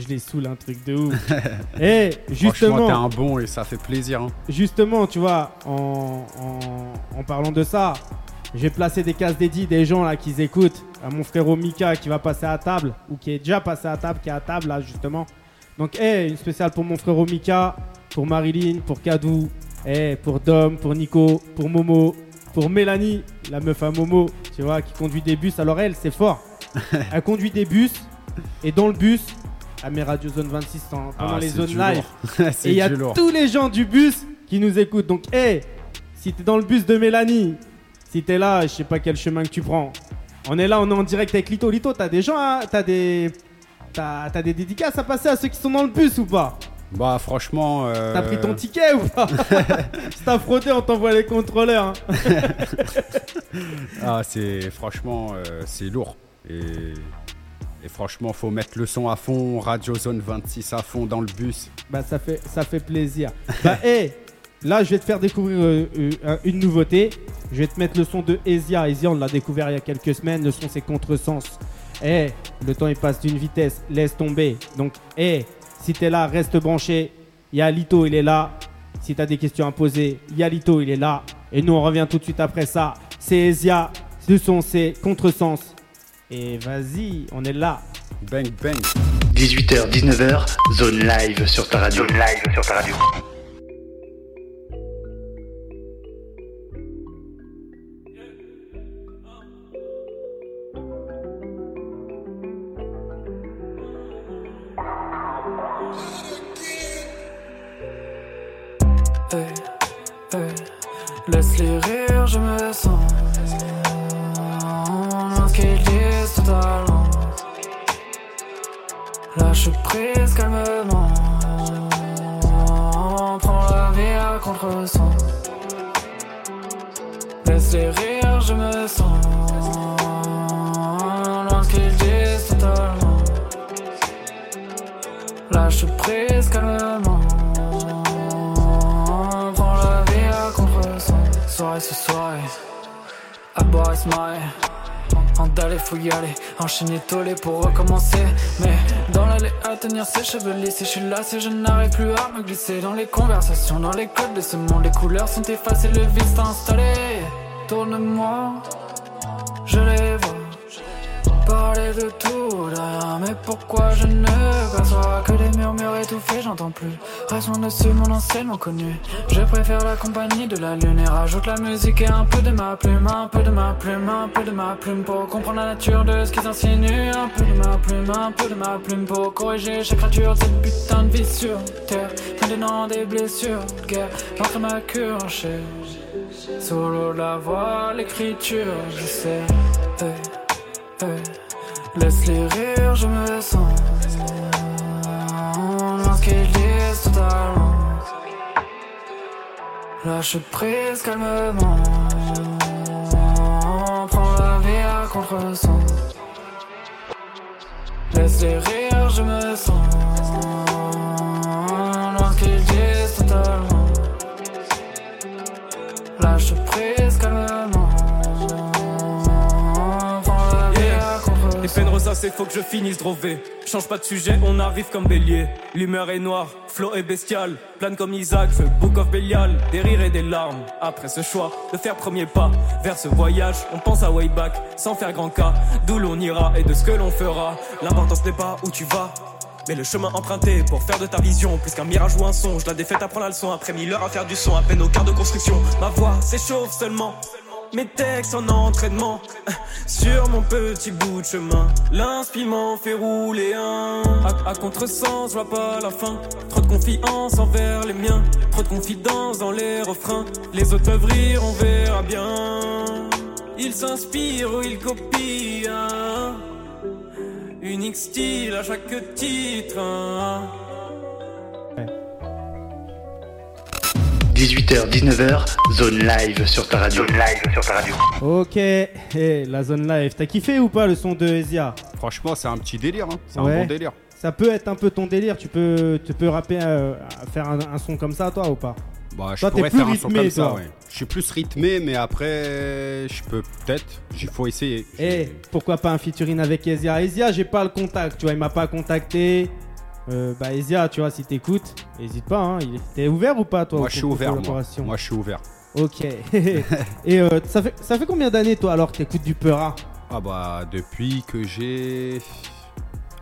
Je les saoule un truc de ouf. Et Franchement, justement, t'es un bon et ça fait plaisir. hein. justement, tu vois, en, en- en parlant de ça, j'ai placé des cases dédiées des gens là qui écoutent. À mon frérot Mika qui va passer à table, ou qui est déjà passé à table, qui est à table là justement. Donc, hey, une spéciale pour mon frérot Mika, pour Marilyn, pour Kadou, hey, pour Dom, pour Nico, pour Momo, pour Mélanie, la meuf à Momo, tu vois, qui conduit des bus. Alors, elle, c'est fort. elle conduit des bus, et dans le bus, met Radio Zone 26 en- pendant Ah, les zones live. Et il y a lourd. tous les gens du bus qui nous écoutent. Donc, hé, si t'es dans le bus de Mélanie, si t'es là, je sais pas quel chemin que tu prends. On est là, on est en direct avec Lito. Lito, t'as des gens, hein, t'as des. T'as des dédicaces à passer à ceux qui sont dans le bus ou pas? Bah, franchement. euh, T'as pris ton ticket ou pas? Si t'as fraudé, on t'envoie les contrôleurs. hein. Ah, c'est franchement, euh, c'est lourd. Et, et franchement, faut mettre le son à fond, Radio Zone 26 à fond dans le bus. Bah ça fait, ça fait plaisir. Bah hé, là je vais te faire découvrir euh, euh, une nouveauté. Je vais te mettre le son de Ezia. Ezia on l'a découvert il y a quelques semaines. Le son c'est Contresens. Eh, le temps il passe d'une vitesse. Laisse tomber. Donc hé, si t'es là, reste branché. Il il est là. Si t'as des questions à poser, il il est là. Et nous on revient tout de suite après ça. C'est Ezia. Le son c'est Contresens. Et vas-y, on est là. Bang, bang. 18h, 19h, zone live sur ta radio. Zone live sur ta radio. Hey, hey, Laisse-les rire, je me sens Lorsqu'ils Lâche prise calmement Prends la vie à contre-sens. Laisse-les rire, je me sens Lorsqu'ils disent totalement. Lâche prise calmement Prends la vie à contre-sens. Soirée ce soirée boire et smile en d'aller, faut y aller, enchaîner tollé pour recommencer. Mais dans l'allée à tenir ses cheveux lissés, je suis là si je n'arrive plus à me glisser dans les conversations, dans les codes de ce monde. Les couleurs sont effacées, le vice s'est installé. Tourne-moi. De tout, rien, mais pourquoi je ne perçois que des murmures étouffés, j'entends plus. Loin dessus mon enseignement connu. Je préfère la compagnie de la lune et rajoute la musique et un peu de ma plume, un peu de ma plume, un peu de ma plume pour comprendre la nature de ce qu'ils insinuent. Un peu de ma plume, un peu de ma plume pour corriger chaque créature de cette putain de vie sur terre. Maintenant des blessures, guerre, l'encre ma cure en. Solo la voix, l'écriture, je sais. Hey. Laisse-les rire, je me sens disent totalement. Lâche prise calmement Prends la vie à contre-sens. Laisse-les rire, je me sens Lorsqu'ils disent totalement. Lâche prise passé, faut que je finisse drové. Change pas de sujet, on arrive comme bélier. L'humeur est noire, flow est bestial. Plane comme Isaac, feu Book of Belial. Des rires et des larmes. Après ce choix de faire premier pas vers ce voyage, on pense à way back sans faire grand cas. D'où l'on ira et de ce que l'on fera. L'importance n'est pas où tu vas. Mais le chemin emprunté pour faire de ta vision plus qu'un mirage ou un songe. La défaite apprend la leçon après mille heures à faire du son, à peine au quart de construction. Ma voix s'échauffe seulement. Mes textes en entraînement sur mon petit bout de chemin. L'inspirement fait rouler un. À, à contresens, je vois pas la fin. Trop de confiance envers les miens. Trop de confidence dans les refrains. Les autres peuvent rire, on verra bien. Ils s'inspirent ou ils copient. hein. Unique style à chaque titre. 18h, 19h, zone live sur ta radio. Zone live sur ta radio. Ok, la zone live. T'as kiffé ou pas le son de Ezia? Franchement, c'est un petit délire. hein. C'est Ouais. un bon délire. Ça peut être un peu ton délire. Tu peux, tu peux rapper, euh, faire un, un son comme ça, toi ou pas? Bah, je Toi, t'es pourrais plus faire un son rythmé, comme ça, ouais. Je suis plus rythmé, mais après, je peux peut-être. Il faut essayer. Eh, pourquoi pas un featuring avec Ezia? Ezia, j'ai pas le contact, tu vois, il m'a pas contacté. Euh, bah Ezia, tu vois, si t'écoutes, hésite pas. Hein, il T'es ouvert ou pas, toi Moi, je suis ouvert. Moi. Moi, je suis ouvert. Ok. Et euh, ça, fait, ça fait combien d'années, toi, alors que t'écoutes du Peura? Ah bah, depuis que j'ai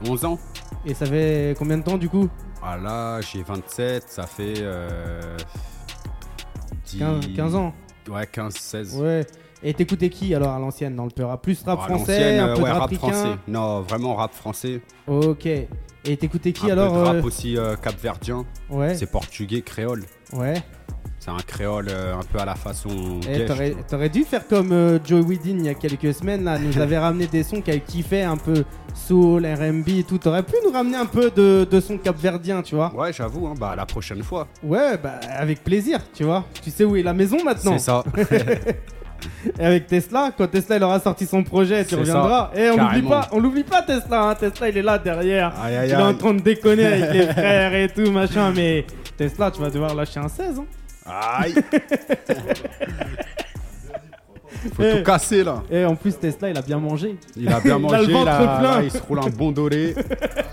11 ans. Et ça fait combien de temps, du coup? Ah là, j'ai 27, ça fait. Euh, 10 15, 15 ans Ouais, 15, 16. Ouais. Et t'écoutais qui, alors, à l'ancienne, dans le Peura? Plus rap Ah, français, un euh, peu ouais, de rap rap français. Non, vraiment rap français. Ok. Et t'écoutais qui, un alors peu de rap euh, aussi euh, capverdien. Ouais, C'est portugais, créole. ouais. C'est un créole euh, un peu à la façon. Eh, t'aurais, dû faire comme euh, Joe Widin il y a quelques semaines là, nous avait ramené des sons qu'elle kiffait un peu soul, R&B et tout. T'aurais pu nous ramener un peu de, de son capverdien, tu vois Ouais, j'avoue, hein, bah la prochaine fois. Ouais, bah avec plaisir, tu vois. Tu sais où est la maison maintenant C'est ça. Et avec Tesla, quand Tesla il aura sorti son projet, tu reviendras. ça, Et on l'oublie pas, on l'oublie pas Tesla. hein. Tesla il est là derrière. Aïe, aïe, il est en train de déconner avec les frères et tout machin, mais Tesla tu vas devoir lâcher un 16. Hein. Aïe Faut tout casser là. Et en plus Tesla il a bien mangé. Il a bien Il a mangé, le ventre là, il se roule un bon dolé.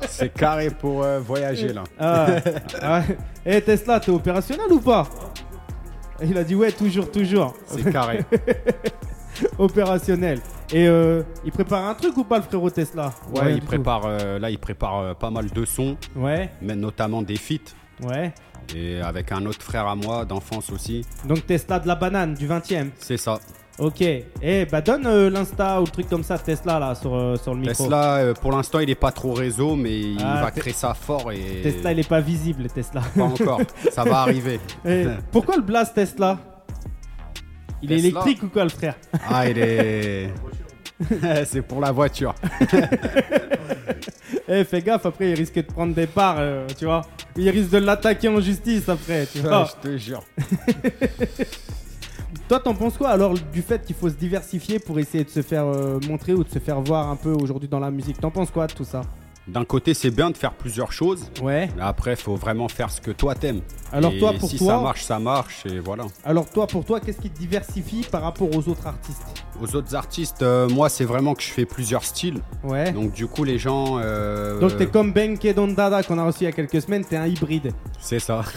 C'est carré pour euh, voyager là. Ah, ah. Eh Tesla, t'es opérationnel ou pas? Et Il a dit ouais, toujours, toujours. C'est carré. opérationnel. Et euh, il prépare un truc ou pas le frérot Tesla? Ouais, il prépare, euh, là, il prépare euh, pas mal de sons. Ouais, mais notamment des feats. ouais. Et avec un autre frère à moi d'enfance aussi. Donc Tesla de la banane du 20ème. C'est ça. Ok. Eh bah donne euh, l'insta ou le truc comme ça Tesla là sur, euh, sur le micro. Tesla, euh, pour l'instant, il est pas trop réseau, mais il Ah, va créer ça fort et. Tesla il est pas visible Tesla. Pas encore. ça va arriver. Eh, pourquoi le Blast Tesla? Il est électrique ou quoi le frère? Ah, il est. C'est pour la voiture. Eh fais gaffe après il risque de prendre des parts, tu vois. Il risque de l'attaquer en justice après, tu vois. je te jure. Toi, t'en penses quoi alors du fait qu'il faut se diversifier pour essayer de se faire euh, montrer ou de se faire voir un peu aujourd'hui dans la musique? T'en penses quoi de tout ça? D'un côté, c'est bien de faire plusieurs choses. Ouais. Mais après, faut vraiment faire ce que toi t'aimes. Alors Et toi, pour si toi- ça marche, ça marche et voilà. Alors toi, pour toi, qu'est-ce qui te diversifie par rapport aux autres artistes Aux autres artistes, euh, moi, c'est vraiment que je fais plusieurs styles. Ouais. Donc du coup, les gens. euh, Donc t'es comme Ben Kedondada qu'on a reçu il y a quelques semaines, t'es un hybride. C'est ça.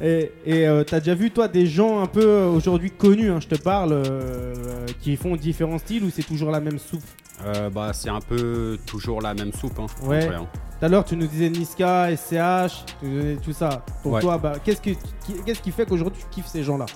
Et euh, t'as déjà vu toi des gens un peu euh, aujourd'hui connus, hein, je te parle, qui font différents styles ou c'est toujours la même soupe? Bah, c'est un peu toujours la même soupe. Hein, en Ouais. vrai, hein. Tout à l'heure, tu nous disais Niska, SCH, tout ça. Pour Ouais. toi, bah, qu'est-ce, que, qui- qu'est-ce qui fait qu'aujourd'hui tu kiffes ces gens-là?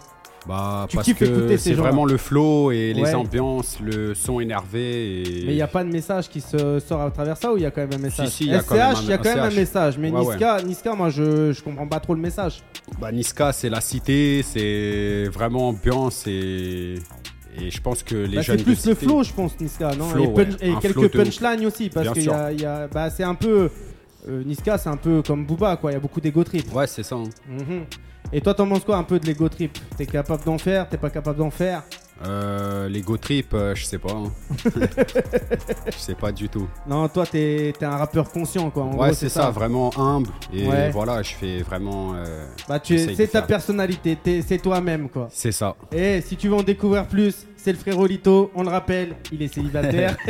Bah, Tu parce kiffes que ces c'est vraiment le flow et Ouais. les ambiances, le son énervé. Et... Mais il n'y a pas de message qui se sort à travers ça ou il y a quand même un message? si, il y a SCH, quand même un- il y a quand même un message. Mais Ouais, Niska, Niska, moi, je, je comprends pas trop le message. Bah, Niska, c'est la cité, c'est vraiment ambiance et, et je pense que les Bah, jeunes. c'est plus le cité- flow, je pense, Niska. Non Flow, et punch- ouais. et Un quelques punchlines aussi. Parce que sûr. y a, bah, c'est un peu. euh, Niska, c'est un peu comme Booba, quoi. Il y a beaucoup d'ego trip. Ouais, c'est ça. hein. Mhm. Et toi, t'en penses quoi un peu de l'ego trip? T'es capable d'en faire T'es pas capable d'en faire? Euh, les go trip, euh, je sais pas. hein. je sais pas du tout. Non, toi, t'es un rappeur conscient, quoi. En ouais, c'est ça, vraiment humble. Et Ouais. voilà, je fais vraiment. euh, Bah, tu de c'est ta personnalité, c'est toi-même, quoi. C'est ça. Et si tu veux en découvrir plus, c'est le frérot Lito, on le rappelle, il est célibataire.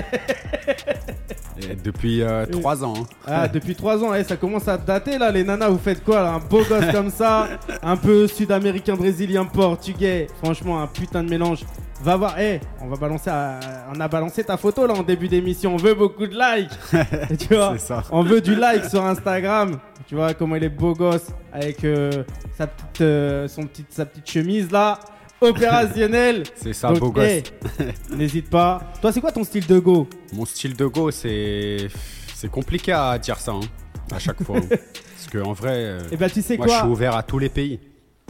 Depuis euh, trois ans. hein. ah, depuis 3 ans, eh, ça commence à dater là, les nanas, vous faites quoi là? Un beau gosse comme ça, un peu sud-américain, brésilien, portugais, franchement, un putain de mélange. Va voir, eh, on va balancer, à- on a balancé ta photo là en début d'émission, on veut beaucoup de likes. Tu vois, C'est ça. on veut du like sur Instagram. Tu vois comment il est beau gosse avec euh, sa, petite, euh, son petite, sa petite chemise là, opérationnelle. C'est ça, Donc, beau gosse. N'hésite pas. Toi, c'est quoi ton style de go? Mon style de go, c'est. C'est compliqué à dire ça, hein, à chaque fois. hein. Parce que en vrai, euh, Eh ben, tu sais moi je quoi? suis ouvert à tous les pays.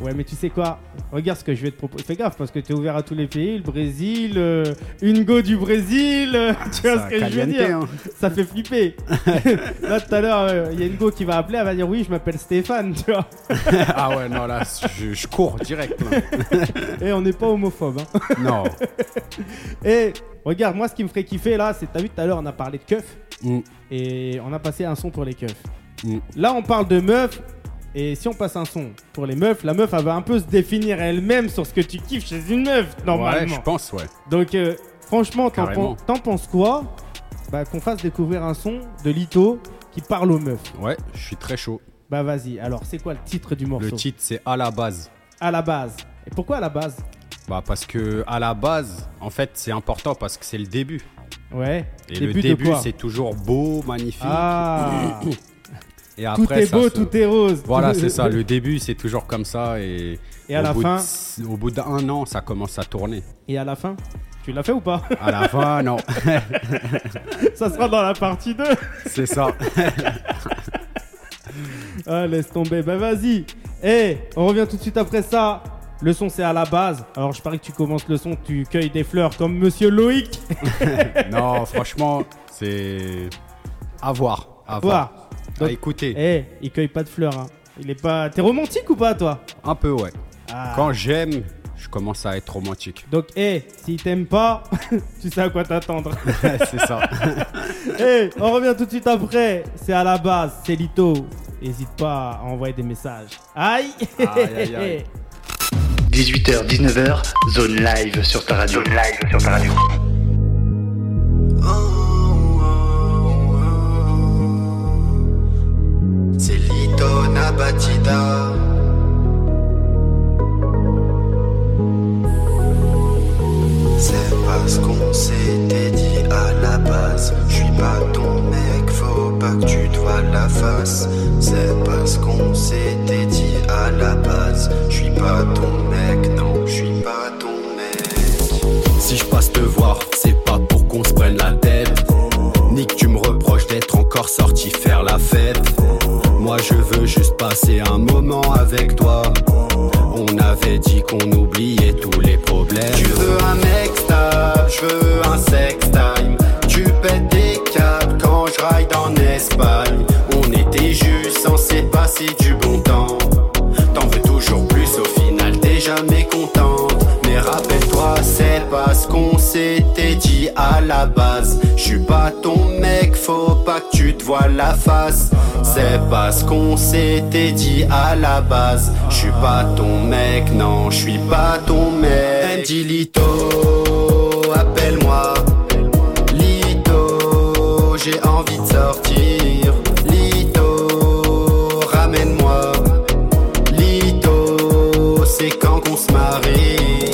Ouais, mais tu sais quoi? Regarde ce que je vais te proposer. Fais gaffe parce que tu es ouvert à tous les pays, le Brésil, euh, une go du Brésil. euh, tu vois Ça ce que je veux dire? hein. Ça fait flipper. là, tout à l'heure, euh, il y a une go qui va appeler, elle va dire oui, je m'appelle Stéphane, tu vois. ah ouais, non, là, je, je cours direct. Et on n'est pas homophobe. Hein. non. Et regarde, moi, ce qui me ferait kiffer là, c'est, t'as vu tout à l'heure, on a parlé de keufs Mm, et on a passé un son pour les keufs. mm. Là, on parle de meufs. Et si on passe un son pour les meufs, la meuf, elle va un peu se définir elle-même sur ce que tu kiffes chez une meuf, Ouais, normalement. je pense, ouais. Donc, euh, franchement, t'en Carrément. pen- t'en penses quoi? Bah, qu'on fasse découvrir un son de Lito qui parle aux meufs. Ouais, je suis très chaud. Bah, vas-y. Alors, c'est quoi le titre du morceau? Le titre, c'est à la base. À la base. Et pourquoi à la base? Bah parce que à la base, en fait, c'est important parce que c'est le début. Ouais. Et Début le début, c'est toujours beau, magnifique. Ah Et Tout est beau, se- tout est rose. Voilà, c'est ça. Le début, c'est toujours comme ça. Et, Et à au la bout fin de- au bout d'un an, ça commence à tourner. Et à la fin Tu l'as fait ou pas? À la fin, non. Ça sera dans la partie 2. C'est ça. Ah, laisse tomber. Bah, vas-y. Eh, on revient tout de suite après ça. Le son, c'est à la base. Alors, je parie que tu commences le son, tu cueilles des fleurs comme Monsieur Loïc. non, franchement, c'est à voir. À voir. Voir. À Donc- écouter. Eh, il cueille pas de fleurs. Hein. Il est pas. T'es romantique ou pas, toi? Un peu, ouais. Ah. Quand j'aime, je commence à être romantique. Donc, eh, s'il t'aime pas, tu sais à quoi t'attendre. c'est ça. Eh, on revient tout de suite après. C'est à la base, c'est Lito. N'hésite pas à envoyer des messages. Aïe Aïe, aïe, aïe. 18h, 19h, zone live sur ta radio. Zone live sur ta radio. C'est parce qu'on s'était dit à la base. Je suis pas ton mec, faut pas que tu te la face. C'est parce qu'on s'était dit à la base. Je suis pas ton mec, non, je suis pas ton mec. Si je passe te voir, c'est pas pour qu'on se prenne la tête. Ni que tu me reproches d'être encore sorti faire la fête. Moi je veux juste passer un moment avec toi. On avait dit qu'on oubliait tous les problèmes. Tu veux un mec stable, je veux un sex time. Tu pètes des câbles quand je ride en Espagne. On était juste censé passer du bon temps. T'en veux toujours plus, au final t'es jamais contente. Mais rappelle-toi, c'est parce qu'on s'était dit à la base. Suis pas ton mec, faut pas que tu te vois la face. C'est parce qu'on s'était dit à la base. Je suis pas ton mec, non, je suis pas ton mec. Andy Lito, appelle-moi. Lito, j'ai envie de sortir. Lito, ramène-moi. Lito, c'est quand qu'on se marie.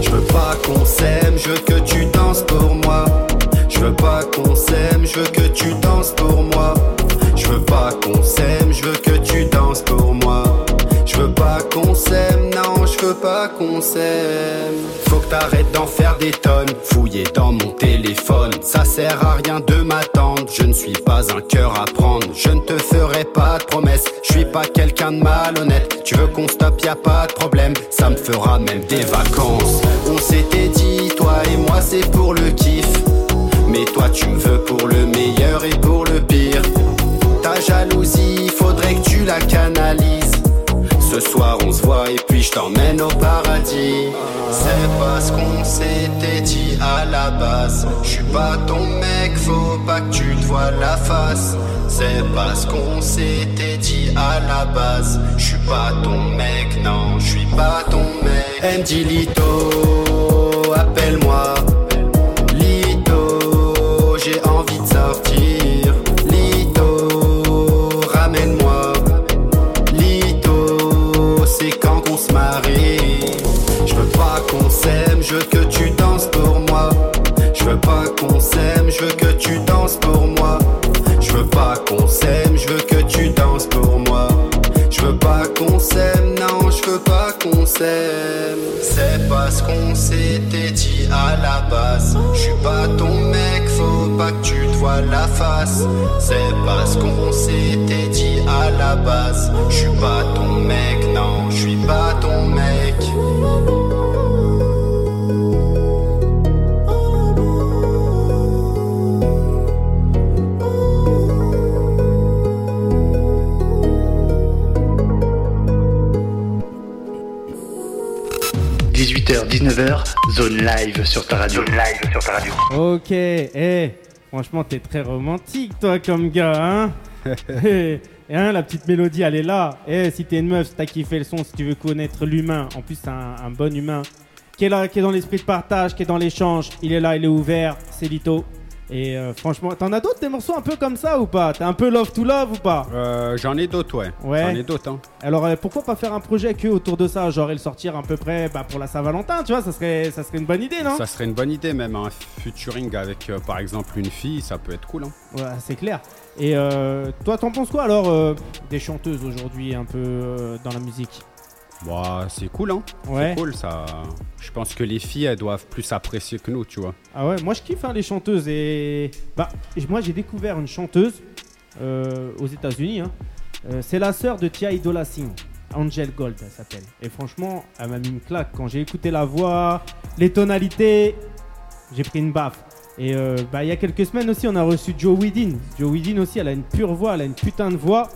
Je veux pas qu'on s'aime, je veux que tu danses pour veux pas qu'on s'aime, je veux que tu danses pour moi. Je veux pas qu'on s'aime, je veux que tu danses pour moi. Je veux pas qu'on s'aime, non, je veux pas qu'on s'aime. Faut que t'arrêtes d'en faire des tonnes, fouiller dans mon téléphone. Ça sert à rien de m'attendre, je ne suis pas un cœur à prendre. Je ne te ferai pas de promesses, je suis pas quelqu'un de malhonnête. Tu veux qu'on stoppe, y a pas de problème, ça me fera même des vacances. On s'était dit, toi et moi c'est pour le kiff. Mais toi tu me veux pour le meilleur et pour le pire. Ta jalousie, faudrait que tu la canalises. Ce soir on se voit et puis je t'emmène au paradis. C'est pas ce qu'on s'était dit à la base. Je suis pas ton mec, faut pas que tu te vois la face. C'est pas ce qu'on s'était dit à la base. Je suis pas ton mec, non, je suis pas ton mec. Andy Lito, appelle-moi. Je veux que tu danses pour moi. Je veux pas qu'on s'aime, je veux que tu danses pour moi. Je veux pas qu'on s'aime, je veux que tu danses pour moi. Je veux pas qu'on s'aime, non, je veux pas qu'on s'aime. C'est pas ce qu'on s'était dit à la base. Je suis pas ton mec, faut pas que tu te vois la face. C'est pas ce qu'on s'était dit à la base. Je suis pas ton mec, non, je suis pas ton mec. – 19h, zone live sur ta radio. Zone live sur ta radio. Ok, eh, franchement, t'es très romantique, toi, comme gars, hein Eh, hein, La petite mélodie, elle est là. Eh, si t'es une meuf, si t'as kiffé le son, si tu veux connaître l'humain, en plus, c'est un, un bon humain, qui est là, qui est dans l'esprit de partage, qui est dans l'échange, il est là, il est ouvert, c'est Lito. Et euh, franchement, t'en as d'autres des morceaux un peu comme ça ou pas? T'es un peu love to love ou pas? Euh, J'en ai d'autres, ouais. Ouais. J'en ai d'autres, hein. Alors euh, pourquoi pas faire un projet que autour de ça, genre et le sortir à peu près bah, pour la Saint-Valentin, tu vois, ça serait, ça serait une bonne idée, non? Ça serait une bonne idée, même un featuring avec, par exemple, une fille, ça peut être cool. Hein. Ouais, c'est clair. Et euh, toi, t'en penses quoi alors des chanteuses aujourd'hui un peu dans la musique? Bah, c'est cool, hein. Ouais. C'est cool, ça. Je pense que les filles, elles doivent plus apprécier que nous, tu vois. Ah ouais, moi je kiffe hein, les chanteuses et bah moi j'ai découvert une chanteuse euh, aux États-Unis. hein. Euh, c'est la sœur de Tia Idola Singh, Angel Gold, elle s'appelle. Et franchement, elle m'a mis une claque quand j'ai écouté la voix, les tonalités. J'ai pris une baffe. Et euh, bah il y a quelques semaines aussi, on a reçu Joe Widin. Joe Widin aussi, elle a une pure voix, elle a une putain de voix.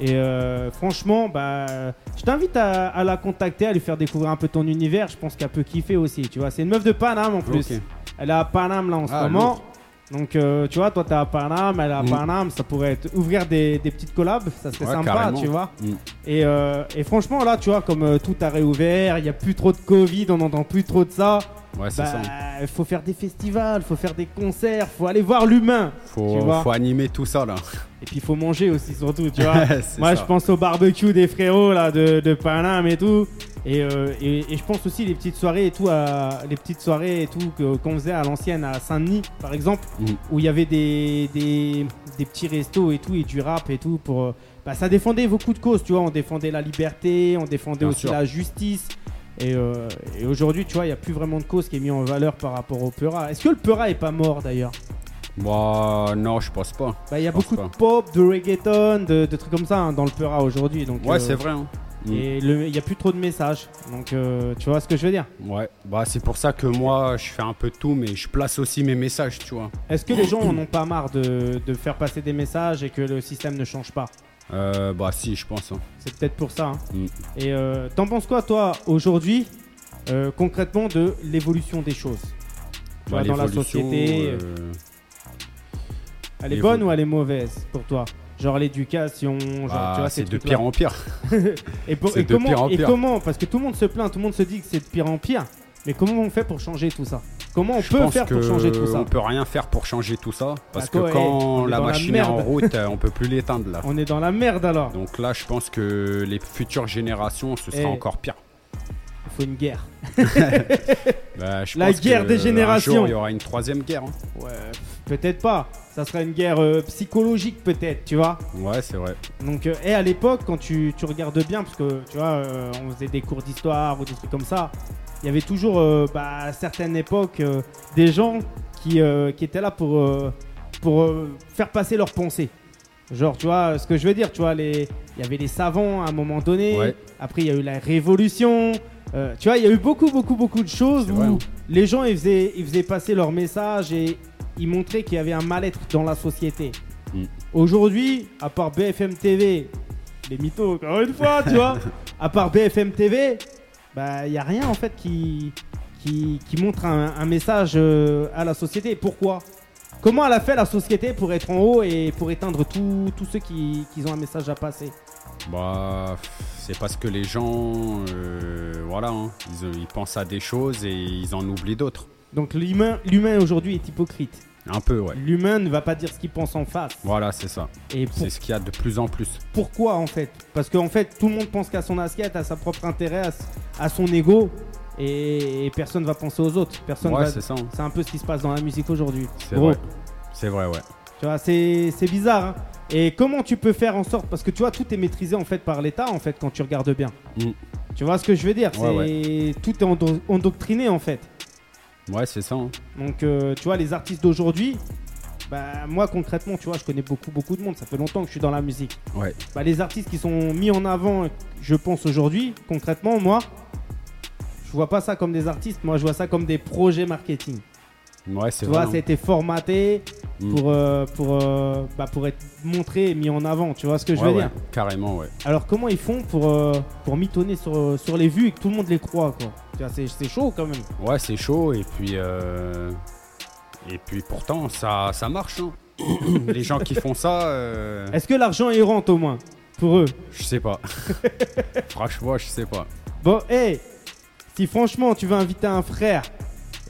Et euh, franchement, bah, je t'invite à, à la contacter, à lui faire découvrir un peu ton univers. Je pense qu'elle peut kiffer aussi. Tu vois, c'est une meuf de Paname en plus. Elle est à Paname là en ce Ah, moment. Donc euh, tu vois, toi t'es à Paname, elle est à Mm. Paname, ça pourrait être ouvrir des, des petites collabs, ça serait Ouais, sympa, carrément. tu vois. Mm. Et, euh, et franchement là, tu vois, comme tout a réouvert, il y a plus trop de Covid, on n'entend plus trop de ça. Ouais, c'est Bah, ça. il faut faire des festivals, faut faire des concerts, faut aller voir l'humain. Faut, faut animer tout ça, là. Et puis il faut manger aussi surtout, tu vois. Moi ça. je pense au barbecue des frérots là de, de Paname et tout. Et, euh, et, et je pense aussi les petites soirées et tout, à, les petites soirées et tout qu'on faisait à l'ancienne à Saint-Denis par exemple, Mm. où il y avait des, des, des petits restos et tout et du rap et tout pour. euh, Bah, ça défendait beaucoup de causes, tu vois. On défendait la liberté, on défendait Bien aussi sûr. la justice. Et, euh, et aujourd'hui, tu vois, il n'y a plus vraiment de cause qui est mise en valeur par rapport au Peura. Est-ce que le Peura est pas mort d'ailleurs? Moi, non, je pense pas. Bah, il y a beaucoup pas. de pop, de reggaeton, de, de trucs comme ça hein, dans le Peura aujourd'hui. Donc, Ouais, euh, c'est vrai. Hein. Mm. Et il n'y a plus trop de messages. Donc, euh, tu vois ce que je veux dire? Ouais, bah c'est pour ça que moi je fais un peu de tout, mais je place aussi mes messages, tu vois. Est-ce que les gens en ont pas marre de, de faire passer des messages et que le système ne change pas? Euh, bah si, je pense. hein. C'est peut-être pour ça. hein. Mm. Et euh, t'en penses quoi, toi, aujourd'hui, euh, concrètement, de l'évolution des choses? Bah, dans la société, Elle est bonne ou elle est mauvaise pour toi? Genre l'éducation, genre, bah, tu vois, ces c'est de pire en pire. Et, pour- c'est et de comment, pire en et pire. comment? Parce que tout le monde se plaint, tout le monde se dit que c'est de pire en pire. Mais comment on fait pour changer tout ça? Comment on Je peut pense faire pour changer tout ça? On peut rien faire pour changer tout ça, parce Bah, quoi, que eh, quand la machine est en route, euh, on peut plus l'éteindre là. On est dans la merde alors. Donc là, je pense que les futures générations, ce sera Eh. encore pire. Il faut une guerre. Bah, je La pense guerre que des générations. Il y aura une troisième guerre. hein. Ouais, peut-être pas. Ça serait une guerre euh, psychologique peut-être, tu vois. Ouais, c'est vrai. Donc, euh, et à l'époque, quand tu, tu regardes bien, parce que tu vois, euh, on faisait des cours d'histoire ou des trucs comme ça, il y avait toujours, euh, bah, à certaines époques, euh, des gens qui, euh, qui étaient là pour, pour faire passer leurs pensées. Genre, tu vois, ce que je veux dire, tu vois, les... il y avait les savants à un moment donné, Ouais. après il y a eu la révolution, tu vois, il y a eu beaucoup, beaucoup, beaucoup de choses où vrai, les gens, ils faisaient, ils faisaient passer leur message et ils montraient qu'il y avait un mal-être dans la société. Mm. Aujourd'hui, à part BFM TV, les mythos, encore une fois, tu vois. À part BFM TV, bah, il n'y a rien en fait qui, qui, qui montre un, un message euh, à la société. Pourquoi? Comment elle a fait la société pour être en haut et pour éteindre tous ceux qui, qui ont un message à passer? Bah, c'est parce que les gens, euh, voilà, hein, ils, ils pensent à des choses et ils en oublient d'autres. Donc l'humain aujourd'hui est hypocrite. Un peu, ouais. L'humain ne va pas dire ce qu'il pense en face. Voilà, c'est ça. Et pour- C'est ce qu'il y a de plus en plus. pourquoi en fait? Parce qu'en fait tout le monde pense qu'à son assiette, à sa propre intérêt, à, son ego et, et personne va penser aux autres. Personne Ouais, va... c'est ça. hein. C'est un peu ce qui se passe dans la musique aujourd'hui. C'est vrai. C'est vrai, ouais. Tu vois, c'est bizarre. hein. Et comment tu peux faire en sorte Parce que tu vois, tout est maîtrisé en fait par l'État en fait quand tu regardes bien. Mm. Tu vois ce que je veux dire? Ouais, tout est endo- endoctriné en fait. Ouais, c'est ça. hein. Donc euh, tu vois, les artistes d'aujourd'hui, bah moi concrètement, tu vois, je connais beaucoup beaucoup de monde. Ça fait longtemps que je suis dans la musique. Ouais. Bah, les artistes qui sont mis en avant, je pense aujourd'hui, concrètement, moi, je vois pas ça comme des artistes. Moi, je vois ça comme des projets marketing. Ouais, c'est Tu vois, ça a été formaté Mm. pour, euh, pour, euh, bah, pour être montré et mis en avant. Tu vois ce que je Ouais, veux ouais, dire? Carrément, ouais. Alors, comment ils font pour, euh, pour mitonner sur, sur les vues et que tout le monde les croit, quoi? Tu vois, c'est chaud quand même. Ouais, c'est chaud et puis euh, et puis pourtant ça ça marche. hein. Les gens qui font ça, euh, Est-ce que l'argent est rente au moins pour eux? Je sais pas. Franchement, je sais pas. Bon, hey, si franchement tu veux inviter un frère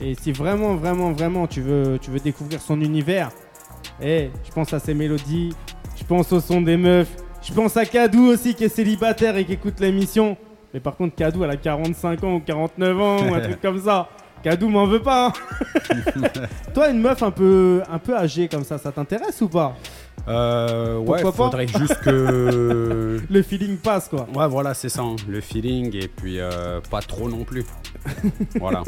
et si vraiment, vraiment, vraiment tu veux, tu veux découvrir son univers, hey, je pense à ses mélodies, je pense au son des meufs, je pense à Kadou aussi qui est célibataire et qui écoute l'émission. Mais par contre, Kadou, elle a 45 ans ou 49 ans ou un truc comme ça. Kadou m'en veut pas. hein. Toi, une meuf un peu, un peu âgée comme ça, ça t'intéresse ou pas? Euh, ouais, Pourquoi pas faudrait juste que Le feeling passe quoi. ouais, voilà, c'est ça, hein, le feeling et puis euh, pas trop non plus. voilà,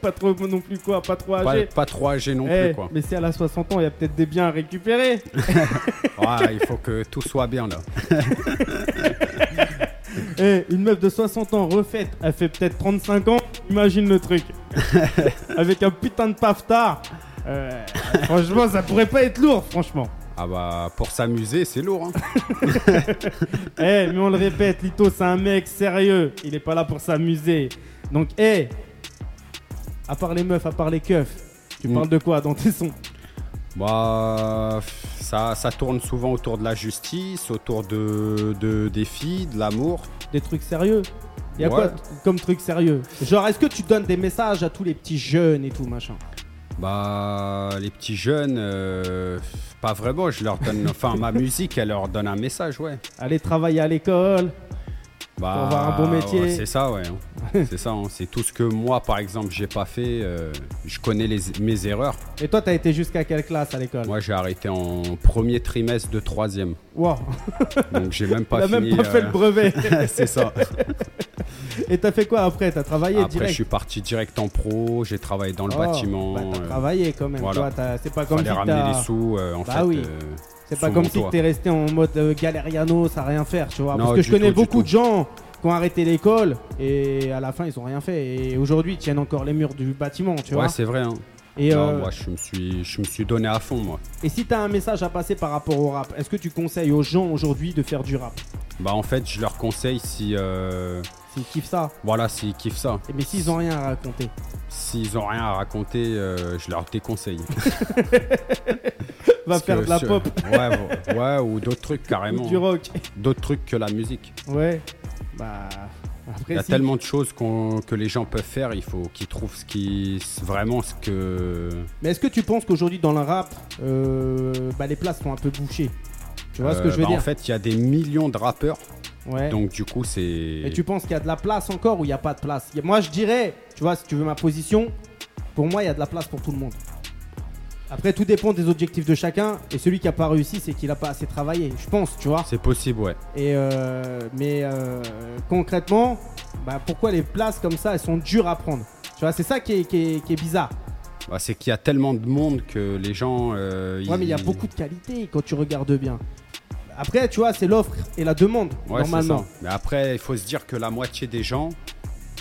Pas trop non plus quoi, pas trop pas, âgée. pas trop âgé non Eh, plus quoi. mais si elle a 60 ans, il y a peut-être des biens à récupérer. Ouais, il faut que tout soit bien là. Eh, une meuf de 60 ans refaite, elle fait peut-être 35 ans. Imagine le truc. Avec un putain de paftard. Euh, franchement, ça pourrait pas être lourd, franchement. Ah bah pour s'amuser, c'est lourd. Hein. Eh, mais on le répète, Lito, c'est un mec sérieux. Il est pas là pour s'amuser. Donc, eh, à part les meufs, à part les keufs, tu Mm. parles de quoi dans tes sons? Bah, ça, ça tourne souvent autour de la justice, autour de, de des filles, de l'amour. Des trucs sérieux? Il y a Ouais. quoi comme truc sérieux? Genre, est-ce que tu donnes des messages à tous les petits jeunes et tout, machin? Bah, les petits jeunes, euh, pas vraiment. Je leur donne, enfin, ma musique, elle leur donne un message, ouais. Aller travailler à l'école, Bah, Pour avoir un bon métier. ouais, c'est ça, ouais. c'est ça. hein. C'est tout ce que moi, par exemple, j'ai pas fait. euh, je connais les, mes erreurs. Et toi, t'as été jusqu'à quelle classe à l'école? Moi, j'ai arrêté en premier trimestre de troisième. Wow, Donc, j'ai même pas t'as fini. même pas fait euh, le brevet. c'est ça. Et t'as fait quoi après? T'as travaillé Après, direct? je suis parti direct en pro. J'ai travaillé dans le Oh, bâtiment. bah, t'as euh, travaillé quand même. voilà. t'as- c'est pas comme fallait si ramener les sous, euh, en Bah fait. oui. euh, C'est pas comme si t'es resté en mode euh, galériano, ça rien faire, tu vois. Non, Parce que je connais tout, beaucoup de gens qui ont arrêté l'école et à la fin ils ont rien fait. Et aujourd'hui ils tiennent encore les murs du bâtiment, tu ouais, vois. c'est vrai. hein. Et, Non, euh, moi, je me suis, je me suis donné à fond, moi. et si t'as un message à passer par rapport au rap, est-ce que tu conseilles aux gens aujourd'hui de faire du rap? Bah, en fait, je leur conseille si, euh, S'ils kiffent ça. voilà, s'ils kiffent ça. Et mais s'ils ont rien à raconter. S'ils ont rien à raconter, euh, je leur déconseille. Va faire de la sur- pop Ouais, ouais, ouais, ou d'autres trucs carrément. ou du rock. D'autres trucs que la musique. Ouais. Bah. Après, Il y a si- tellement de choses que les gens peuvent faire. Il faut qu'ils trouvent ce qui, vraiment ce que. Mais est-ce que tu penses qu'aujourd'hui dans le rap, euh, bah, les places sont un peu bouchées? Tu vois ce que Euh, je veux bah, dire? En fait, il y a des millions de rappeurs. Ouais. Donc du coup, c'est. Et tu penses qu'il y a de la place encore ou il n'y a pas de place? Moi, je dirais, tu vois, si tu veux ma position, pour moi, il y a de la place pour tout le monde. Après, tout dépend des objectifs de chacun. Et celui qui n'a pas réussi, c'est qu'il n'a pas assez travaillé. Je pense, tu vois. C'est possible, ouais. Et euh, mais euh, concrètement, bah, pourquoi les places comme ça, elles sont dures à prendre? Tu vois, c'est ça qui est, qui est- qui est bizarre. Bah, c'est qu'il y a tellement de monde que les gens. euh, Ouais, mais il y a beaucoup de qualité quand tu regardes bien. Après, tu vois, c'est l'offre et la demande, Ouais, normalement. ça. Mais après, il faut se dire que la moitié des gens,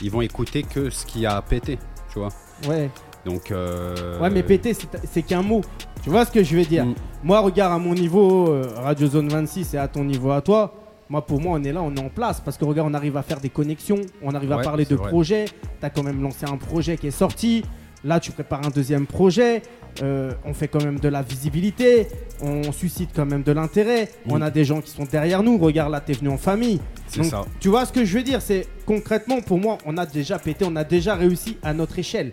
ils vont écouter que ce qui a pété, tu vois. Ouais. Donc. euh, Ouais, mais péter, c'est qu'un mot. Tu vois ce que je veux dire Mm. Moi, regarde à mon niveau, euh, Radio Zone 26 et à ton niveau à toi. Moi, pour moi, on est là, on est en place. Parce que regarde, on arrive à faire des connexions, on arrive à Ouais, parler de vrai. projets. Tu as quand même lancé un projet qui est sorti. Là, tu prépares un deuxième projet. Euh, on fait quand même de la visibilité. On suscite quand même de l'intérêt. On Mm. a des gens qui sont derrière nous. Regarde, là, t'es venu en famille. C'est Donc, ça. Tu vois ce que je veux dire? C'est concrètement, pour moi, on a déjà pété, on a déjà réussi à notre échelle.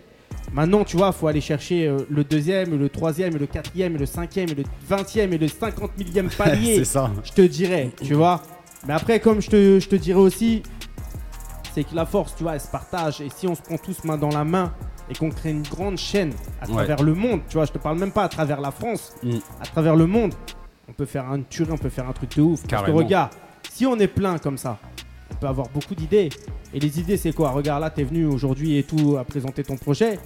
Maintenant, tu vois, faut aller chercher euh, le deuxième, le troisième, le quatrième, le cinquième, le vingtième et le cinquante millième palier. c'est ça. je te dirais, tu vois. Mais après, comme je te, je te dirais aussi, c'est que la force, tu vois, elle se partage. Et si on se prend tous main dans la main et qu'on crée une grande chaîne à Ouais. travers le monde, tu vois, je te parle même pas à travers la France, Mm. à travers le monde, on peut faire un tuerie, on peut faire un truc de ouf. Parce que Carrément. regarde, si on est plein comme ça, avoir beaucoup d'idées. Et les idées, c'est quoi? Regarde, là, t'es venu aujourd'hui et tout à présenter ton projet.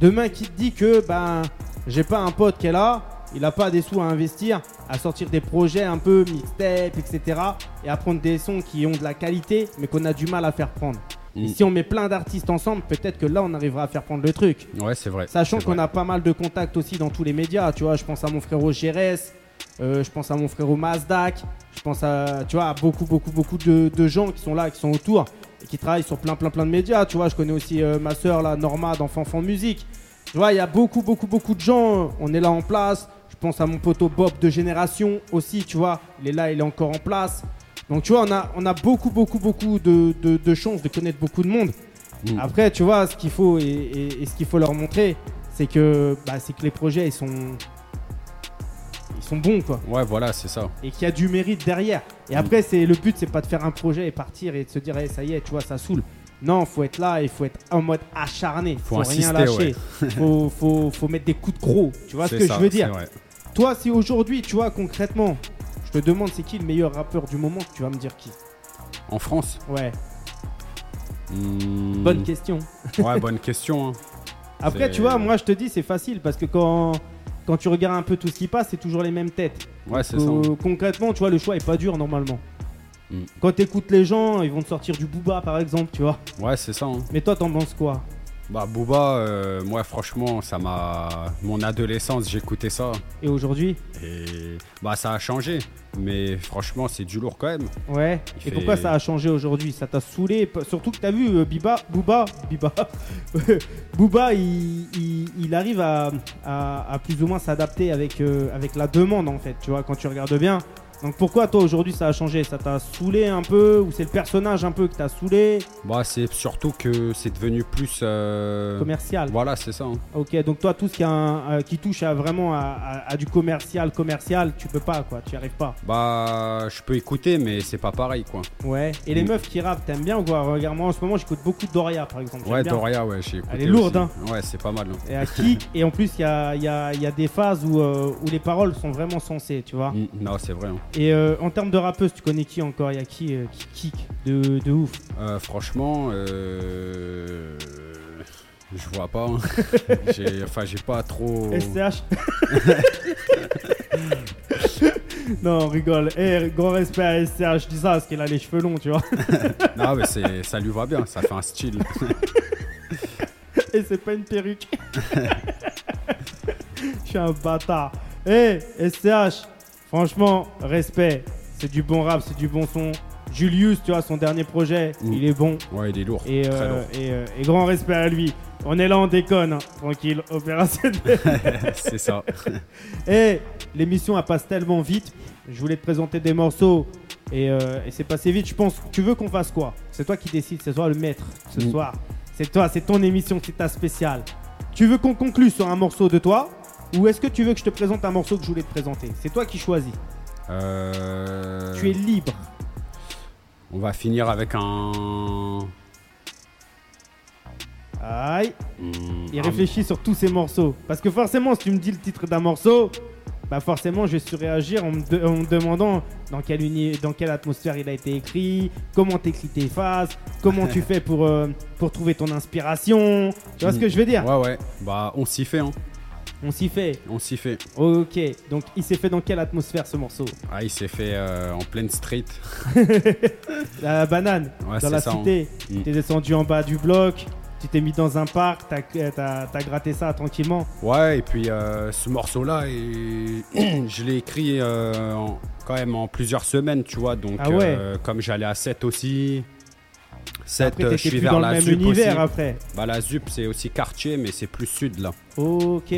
Demain, qui te dit que, ben, j'ai pas un pote qui est là, il a pas des sous à investir, à sortir des projets un peu mixtape, etc. Et à prendre des sons qui ont de la qualité, mais qu'on a du mal à faire prendre. Et Mm. si on met plein d'artistes ensemble, peut-être que là, on arrivera à faire prendre le truc. Ouais, c'est vrai. Sachant qu'on a pas mal de contacts aussi dans tous les médias, tu vois, je pense à mon frérot Gérès, euh, je pense à mon frérot Mazdak, je pense à, tu vois, à beaucoup, beaucoup, beaucoup de, de gens qui sont là, qui sont autour et qui travaillent sur plein, plein, plein de médias, tu vois, je connais aussi euh, ma soeur, là, Norma, d'Enfant Enfant Musique, tu vois, il y a beaucoup, beaucoup, beaucoup de gens, on est là en place, je pense à mon poteau Bob de Génération aussi, tu vois, il est là, il est encore en place, donc tu vois, on a, on a beaucoup, beaucoup, beaucoup de, de, de chances de connaître beaucoup de monde. Mm. Après, tu vois, ce qu'il faut et, et- et ce qu'il faut leur montrer, c'est que, bah, c'est que les projets, ils sont, ils sont bons, quoi. Ouais, voilà, c'est ça. Et qu'il y a du mérite derrière. Et après, c'est le but, c'est pas de faire un projet et partir et de se dire, Eh, ça y est, tu vois, ça saoule. Non, faut être là et faut être en mode acharné. Faut, rien insister, lâcher. faut, faut, faut mettre des coups de croc. Tu vois ce que ça, je veux dire? Toi, si aujourd'hui, tu vois, concrètement, je te demande, c'est qui le meilleur rappeur du moment, tu vas me dire qui? En France? Ouais, Hmm, bonne question. Ouais, bonne question. hein. Après, tu vois, moi je te dis, c'est facile parce que quand, quand tu regardes un peu tout ce qui passe, c'est toujours les mêmes têtes. Ouais, c'est Euh, ça. concrètement, tu vois, le choix est pas dur normalement. Mm. Quand tu écoutes les gens, ils vont te sortir du booba par exemple, tu vois. Ouais, c'est ça. hein. Mais toi, t'en penses quoi? Bah, Booba, euh, moi, franchement, ça m'a. Mon adolescence, j'écoutais ça. Et aujourd'hui? Et bah, ça a changé. Mais franchement, c'est du lourd quand même. Ouais. Il Et fait- pourquoi ça a changé aujourd'hui? Ça t'a saoulé? P- Surtout que t'as vu, euh, Biba, Booba, Biba, Booba, il, il- il arrive à, à- à plus ou moins s'adapter avec, euh, avec la demande en fait, tu vois, quand tu regardes bien. Donc pourquoi toi aujourd'hui ça a changé? Ça t'a saoulé un peu Ou c'est le personnage un peu que t'as saoulé? Bah, c'est surtout que c'est devenu plus. euh, Commercial. Voilà, c'est ça. hein. Ok, donc toi tout ce qui, a un- euh, qui touche à vraiment à, à- à du commercial, commercial, tu peux pas quoi, tu arrives pas. Bah, je peux écouter, mais c'est pas pareil, quoi. Ouais. Et les Mm. meufs qui rappent, t'aimes bien ou quoi? Regarde moi en ce moment j'écoute beaucoup Doria par exemple. Ouais, bien. Doria, ouais, j'ai écouté. Elle est lourde, aussi. hein. Ouais, c'est pas mal. hein. Et à kick, et en plus il y a, il y a- il y a des phases où, euh, où les paroles sont vraiment sensées, tu vois. Mm, Non, c'est vrai. hein. Et euh, en termes de rappeuse, tu connais qui encore? Il y a qui euh, qui kick de, de ouf? Euh, franchement, je vois pas. hein. J'ai- Enfin, j'ai pas trop. SCH Non, on rigole. Eh, grand respect à SCH, je dis ça parce qu'il a les cheveux longs, tu vois. Non, mais c'est- ça lui va bien. Ça fait un style. Et c'est pas une perruque. Je suis un bâtard. Eh, SCH, franchement, respect. C'est du bon rap, c'est du bon son. Julius, tu vois, son dernier projet, il est bon. Ouais, il est lourd. Et, Très euh, lourd. et, euh, et grand respect à lui. On est là, on déconne, hein. tranquille, opérationnel. c'est ça. Eh, l'émission elle passe tellement vite. Je voulais te présenter des morceaux et, euh, et c'est passé vite. Je pense. Tu veux qu'on fasse quoi? C'est toi qui décides. C'est toi le maître ce soir. C'est toi, c'est ton émission, c'est ta spéciale. Tu veux qu'on conclue sur un morceau de toi? Ou est-ce que tu veux que je te présente un morceau que je voulais te présenter C'est toi qui choisis. Euh, Tu es libre. On va finir avec un. Aïe. Hmm, Il réfléchit sur tous ces morceaux. Parce que forcément, si tu me dis le titre d'un morceau, bah forcément, je vais surréagir en me, de- en me demandant dans quelle, uni- dans quelle atmosphère il a été écrit, comment t'écris tes phases, comment tu fais pour, euh, pour trouver ton inspiration. Tu vois ce que je veux dire? Ouais, ouais. Bah, on s'y fait, hein. On s'y fait. On s'y fait. Ok. Donc, il s'est fait dans quelle atmosphère ce morceau? Ah, il s'est fait euh, en pleine street. La banane, Ouais, dans la ça. hein. cité. Mm. T'es descendu en bas du bloc. Tu t'es mis dans un parc, t'as gratté ça tranquillement. Ouais, et puis euh, ce morceau-là, je l'ai écrit euh, en- quand même en plusieurs semaines, tu vois. Donc, Ah ouais. comme j'allais à 7 aussi. 7, Après, euh, je suis plus vers dans la le même ZUP univers aussi. après. Bah, la ZUP, c'est aussi quartier, mais c'est plus sud là. Ok.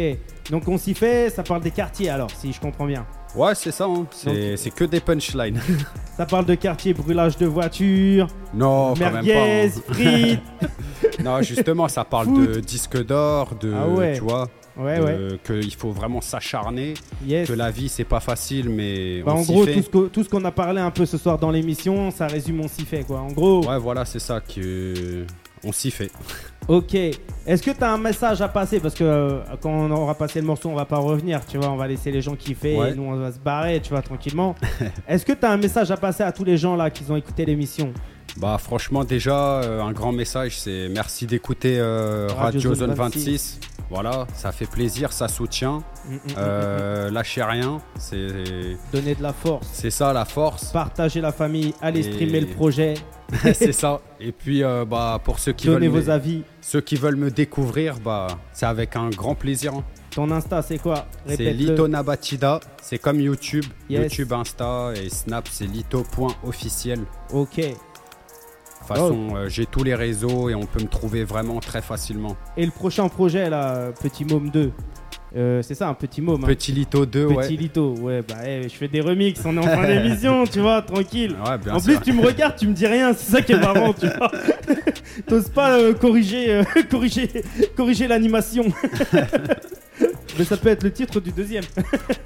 Donc on s'y fait, ça parle des quartiers alors, si je comprends bien. Ouais, c'est ça, hein. c'est c'est que des punchlines. Ça parle de quartier, brûlage de voitures, non, quand même merguez, pas. hein. frites. Non, justement, ça parle de disque d'or, de. Ah ouais. Tu vois, Ouais, ouais. qu'il faut vraiment s'acharner, Yes. que la vie, c'est pas facile, mais. Bah, on en s'y gros, fait. tout ce, que- tout ce qu'on a parlé un peu ce soir dans l'émission, ça résume on s'y fait quoi. En gros, Ouais, voilà, c'est ça que. On s'y fait. ok. Est-ce que tu as un message à passer? Parce que euh, quand on aura passé le morceau, on va pas revenir, tu vois, on va laisser les gens kiffer Ouais. et nous on va se barrer, tu vois, tranquillement. Est-ce que tu as un message à passer à tous les gens là qui ont écouté l'émission? Bah franchement déjà euh, un grand message c'est merci d'écouter euh, Radio Radio, Zone Zone 26. 26. Voilà, ça fait plaisir, ça soutient. Mm, mm, mm, Euh, lâchez rien, c'est. Donner de la force. c'est ça la force. Partager la famille, allez Et- streamer le projet, c'est ça. Et puis euh, bah pour ceux qui donnez veulent vos me, avis. ceux qui veulent me découvrir bah c'est avec un grand plaisir. hein. Ton Insta, c'est quoi? C'est. Lito Nabatida, c'est comme YouTube, Yes. YouTube, Insta et Snap, c'est lito.officiel. Ok. Façon, euh, j'ai tous les réseaux et on peut me trouver vraiment très facilement. Et le prochain projet là, Petit Môme 2. Euh, c'est ça, un petit môme. hein. Petit Lito 2, Petit ouais. Lito, ouais, bah eh, je fais des remixes, on est en fin d'émission, tu vois, tranquille. Ouais, bien en sûr. plus, tu me regardes, tu me dis rien, c'est ça qui est marrant, tu vois. T'oses pas euh, corriger, euh, corriger, corriger l'animation. Mais ça peut être le titre du deuxième.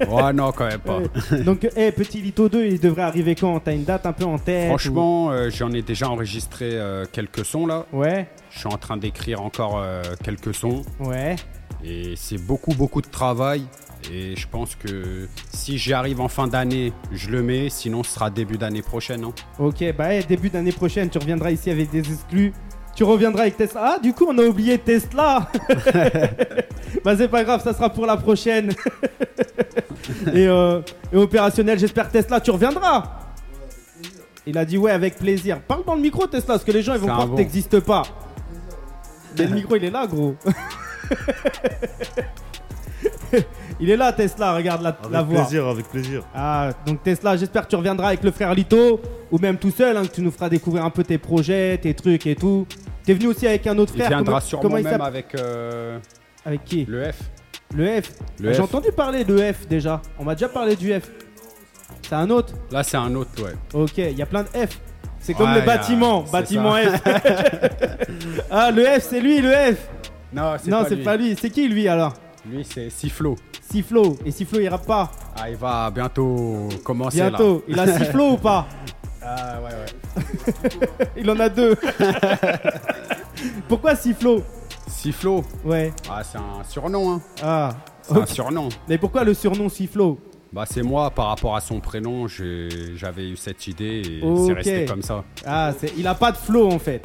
Ouais, non, quand même pas. Donc, eh, Petit Lito 2, il devrait arriver quand? T'as une date un peu en tête Franchement, euh, j'en ai déjà enregistré euh, quelques sons là. ou- Ouais, Je suis en train d'écrire encore euh, quelques sons. ouais. Et c'est beaucoup, beaucoup de travail. Et je pense que si j'y arrive en fin d'année, je le mets. Sinon, ce sera début d'année prochaine. hein. Ok, bah eh, début d'année prochaine, tu reviendras ici avec des exclus. Tu reviendras avec Tesla. Ah, du coup, on a oublié Tesla. bah, c'est pas grave, ça sera pour la prochaine. et, euh, et opérationnel, j'espère Tesla, tu reviendras. Il a dit ouais, avec plaisir. Parle dans le micro, Tesla, parce que les gens ils vont croire que t'existes pas. Mais le micro, il est là, gros. il est là, Tesla, regarde la, la Avec voix. plaisir, avec plaisir. Ah, donc Tesla, j'espère que tu reviendras avec le frère Lito, ou même tout seul, hein, que tu nous feras découvrir un peu tes projets, tes trucs et tout. T'es venu aussi avec un autre Il frère. viendra comment, sûrement comment il même s'appelle avec euh, Avec qui le F. Le F. Le J'ai F. entendu parler de F déjà. On m'a déjà parlé du F. C'est un autre Là, c'est un autre, ouais. Ok, il y a plein de F. C'est comme Ouais, le a- bâtiment, bâtiment ça. F. ah, le F, c'est lui, le F. Non, c'est Non, pas c'est lui. pas lui. C'est qui lui alors Lui, c'est Siflo. Siflo. Et Siflo, il rappe pas. Ah, il va bientôt commencer Bientôt. Il a Siflo ou pas. Ah, ouais, ouais. Il en a deux. Pourquoi Siflo Siflo. Ouais. Ah, c'est un surnom, hein. Ah. C'est un surnom. Mais pourquoi le surnom Siflo Bah, c'est moi, par rapport à son prénom, j'avais eu cette idée et c'est resté comme ça. Ah, c'est- il a pas de flow en fait.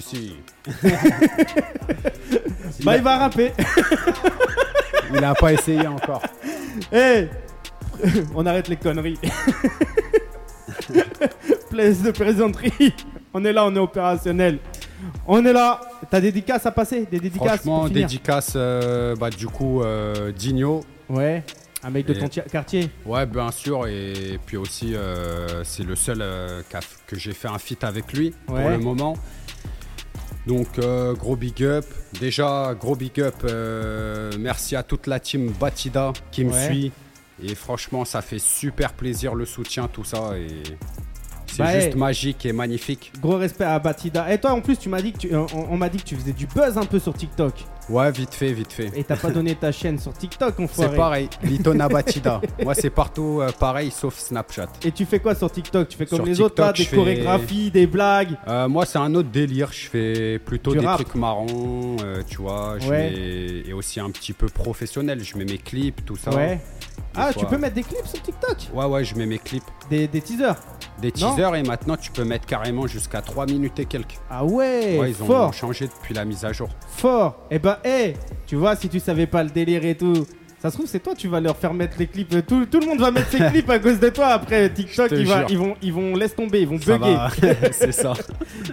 Si, si. Bah, il va rapper. Il a pas essayé encore. Eh On arrête les conneries. Place de plaisanterie. On est là, on est opérationnel. On est là. T'as des dédicaces à passer? Des dédicaces Franchement, pour finir? dédicace, euh, bah, du coup, euh, Digno. Ouais. Un mec de ton quartier. Ouais, bien sûr. Et puis aussi, euh, c'est le seul euh, que j'ai fait un feat avec lui pour le moment. Donc, euh, gros big up. Déjà, gros big up. euh, merci à toute la team Batida qui me Ouais. suit. Et franchement, ça fait super plaisir le soutien, tout ça. Et c'est Bah, juste hey. magique et magnifique. Gros respect à Batida. Et toi, en plus, tu m'as dit que tu, on, on m'a dit que tu faisais du buzz un peu sur TikTok. Ouais, vite fait, vite fait. Et t'as pas donné ta chaîne sur TikTok, enfoiré. C'est pareil, Litona Batida. Moi, c'est partout euh, pareil, sauf Snapchat. Et tu fais quoi sur TikTok? Tu fais comme Sur les autres là, des fais- chorégraphies, des blagues? Euh, moi, c'est un autre délire. Je fais plutôt Du des rap. trucs marrants, euh, tu vois. Je Ouais. mets- Et aussi un petit peu professionnel. Je mets mes clips, tout ça. Ouais. Ah, tu peux mettre des clips sur TikTok? Ouais, ouais, je mets mes clips. Des, des teasers? Des Non. teasers et maintenant, tu peux mettre carrément jusqu'à 3 minutes et quelques. Ah ouais, ouais, ils ont fort, changé depuis la mise à jour. fort. Et bah, hé, tu vois, si tu savais pas le délire et tout, ça se trouve, c'est toi, tu vas leur faire mettre les clips. Tout, tout le monde va mettre ses clips à cause de toi. Après, TikTok, Je te ils, va- jure. ils vont, ils vont, laisse tomber, ils vont Ça bugger. va. c'est ça.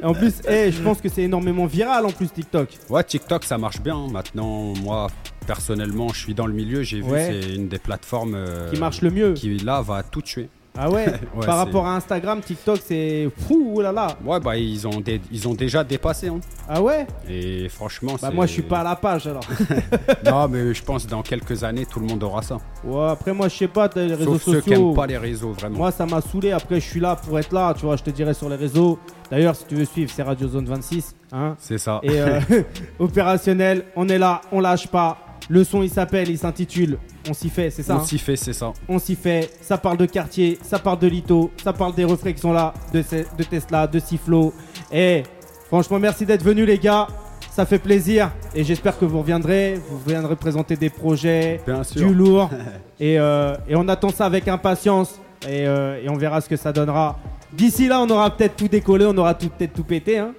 Et en plus, hé, je pense que c'est énormément viral en plus, TikTok. Ouais, TikTok, ça marche bien. Maintenant, moi, personnellement, je suis dans le milieu. J'ai vu, Ouais. c'est une des plateformes euh, Qui marche le mieux. qui, là, va tout tuer. Ah ouais, Ouais, Par rapport à Instagram, TikTok, c'est fou, là là. Ouais, bah ils ont, dé- ils ont déjà dépassé. hein. Ah ouais? Et franchement, Bah moi je suis pas à la page alors. Non, mais je pense dans quelques années, tout le monde aura ça. Ouais, après moi je sais pas, t'as les réseaux Sauf ceux qui sociaux. pas les réseaux, vraiment. Moi ça m'a saoulé, après je suis là pour être là, tu vois, je te dirai sur les réseaux. D'ailleurs si tu veux suivre, c'est Radio Zone 26. Hein C'est ça. Et euh, opérationnel, on est là, on lâche pas. Le son il s'appelle, il s'intitule On s'y fait, c'est ça On hein s'y fait, c'est ça. On s'y fait, ça parle de quartier, ça parle de Lito, ça parle des refrains qui sont là, de, Tesla, de Siflo. Et franchement, merci d'être venus les gars, ça fait plaisir. Et j'espère que vous reviendrez, vous viendrez présenter des projets, Bien sûr. du lourd. et, euh, et on attend ça avec impatience et, euh, et on verra ce que ça donnera. D'ici là, on aura peut-être tout décollé, on aura peut-être tout pété. Hein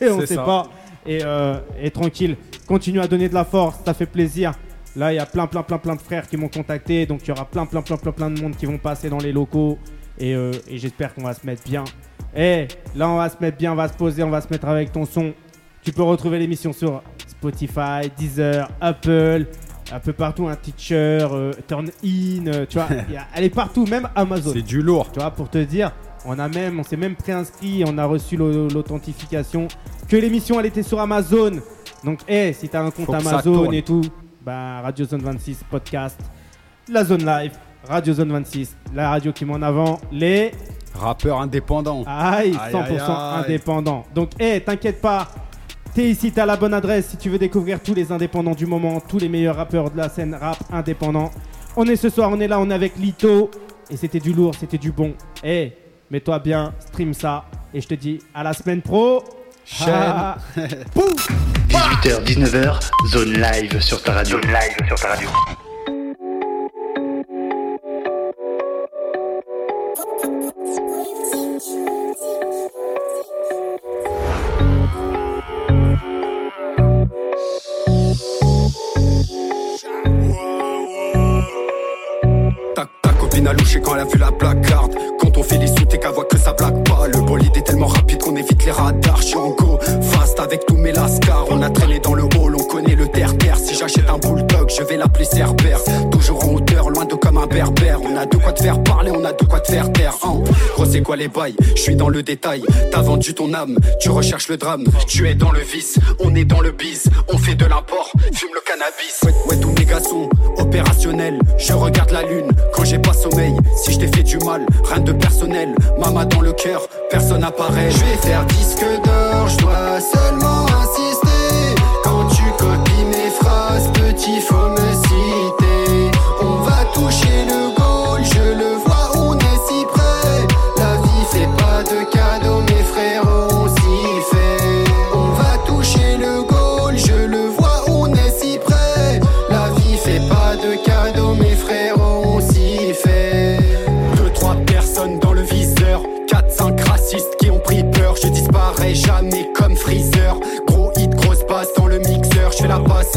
et on sait ça. pas. Et, euh, et tranquille, continue à donner de la force, ça fait plaisir. Là, il y a plein, plein, plein, plein de frères qui m'ont contacté. Donc, il y aura plein, plein, plein, plein, plein de monde qui vont passer dans les locaux. Et, euh, et j'espère qu'on va se mettre bien. Et là, on va se mettre bien, on va se poser, on va se mettre avec ton son. Tu peux retrouver l'émission sur Spotify, Deezer, Apple, un peu partout, un teacher, euh, Turn In, euh, tu vois, il y a- elle est partout, même Amazon. C'est du lourd. Tu vois, pour te dire, on a même, on s'est même préinscrit, on a reçu l'au- l'authentification que l'émission elle était sur Amazon. Donc, hé, si t'as un compte Amazon et tout, bah Radio Zone 26 podcast, la Zone Live, Radio Zone 26, la radio qui met en avant les Rappeur indépendant. aïe, Aïe, 100% aïe, aïe. indépendants. Donc, hé, t'inquiète pas. T'es ici, t'as la bonne adresse si tu veux découvrir tous les indépendants du moment, tous les meilleurs rappeurs de la scène rap indépendant. On est ce soir, on est là, on est avec Lito. Et c'était du lourd, c'était du bon. Eh, mets-toi bien, stream ça. Et je te dis à la semaine pro. Chaîne. Ah, 18h, 19h, zone live sur ta radio. Zone live sur ta radio. Ta, ta copine a louché quand elle a vu la placarde. Quand on fait les sous, t'es qu'à voix que ça blague est tellement rapide qu'on évite les radars. J'suis en go, fast avec tous mes lascars. On a traîné dans le hall, on connaît le terre-terre. Si j'achète un bulldog, je vais l'appeler Cerbère. Toujours en hauteur, On a de quoi te faire parler, on a de quoi te faire taire. Hein. Gros, c'est quoi les bails? Je suis dans le détail. T'as vendu ton âme, tu recherches le drame. Tu es dans le vice, on est dans le bise. On fait de l'import, fume le cannabis. Ouais, ouais, tous mes gars sont opérationnels. Je regarde la lune quand j'ai pas sommeil. Si je t'ai fait du mal, rien de personnel. Mama dans le cœur, personne apparaît. Je vais faire disque d'or, je dois seulement insister. Quand tu copies mes phrases, petit, faut me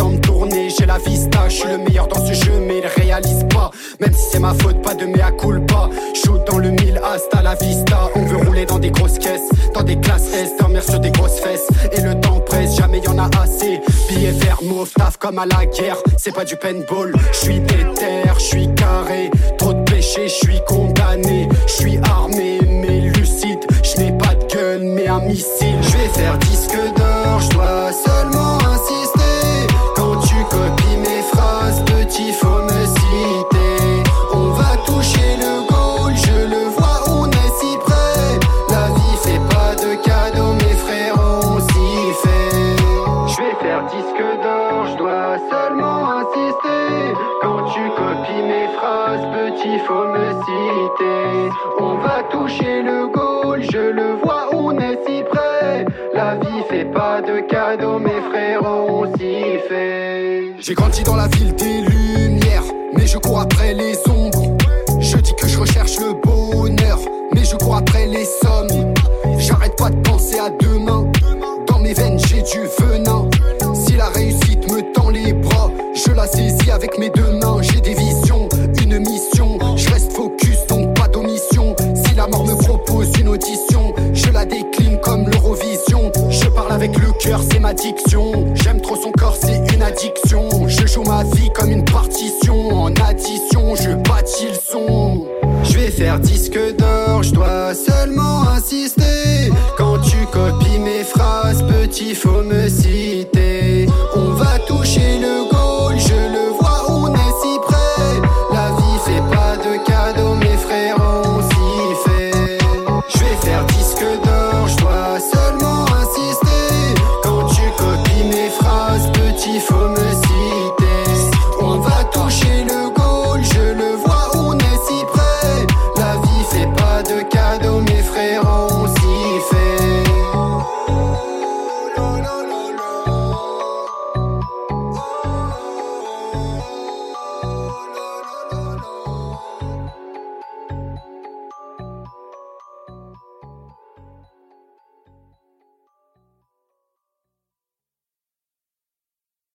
Me tourner, j'ai la vista. Je suis le meilleur dans ce jeu, mais il réalise pas. Même si c'est ma faute, pas de mea culpa. Shoot dans le mille, hasta la vista. On veut rouler dans des grosses caisses, dans des classes S, dormir sur des grosses fesses. Et le temps presse, jamais y en a assez. Billets verts, mauve, taf comme à la guerre. C'est pas du paintball, je suis déter, je suis carré. Trop de péché, je suis condamné.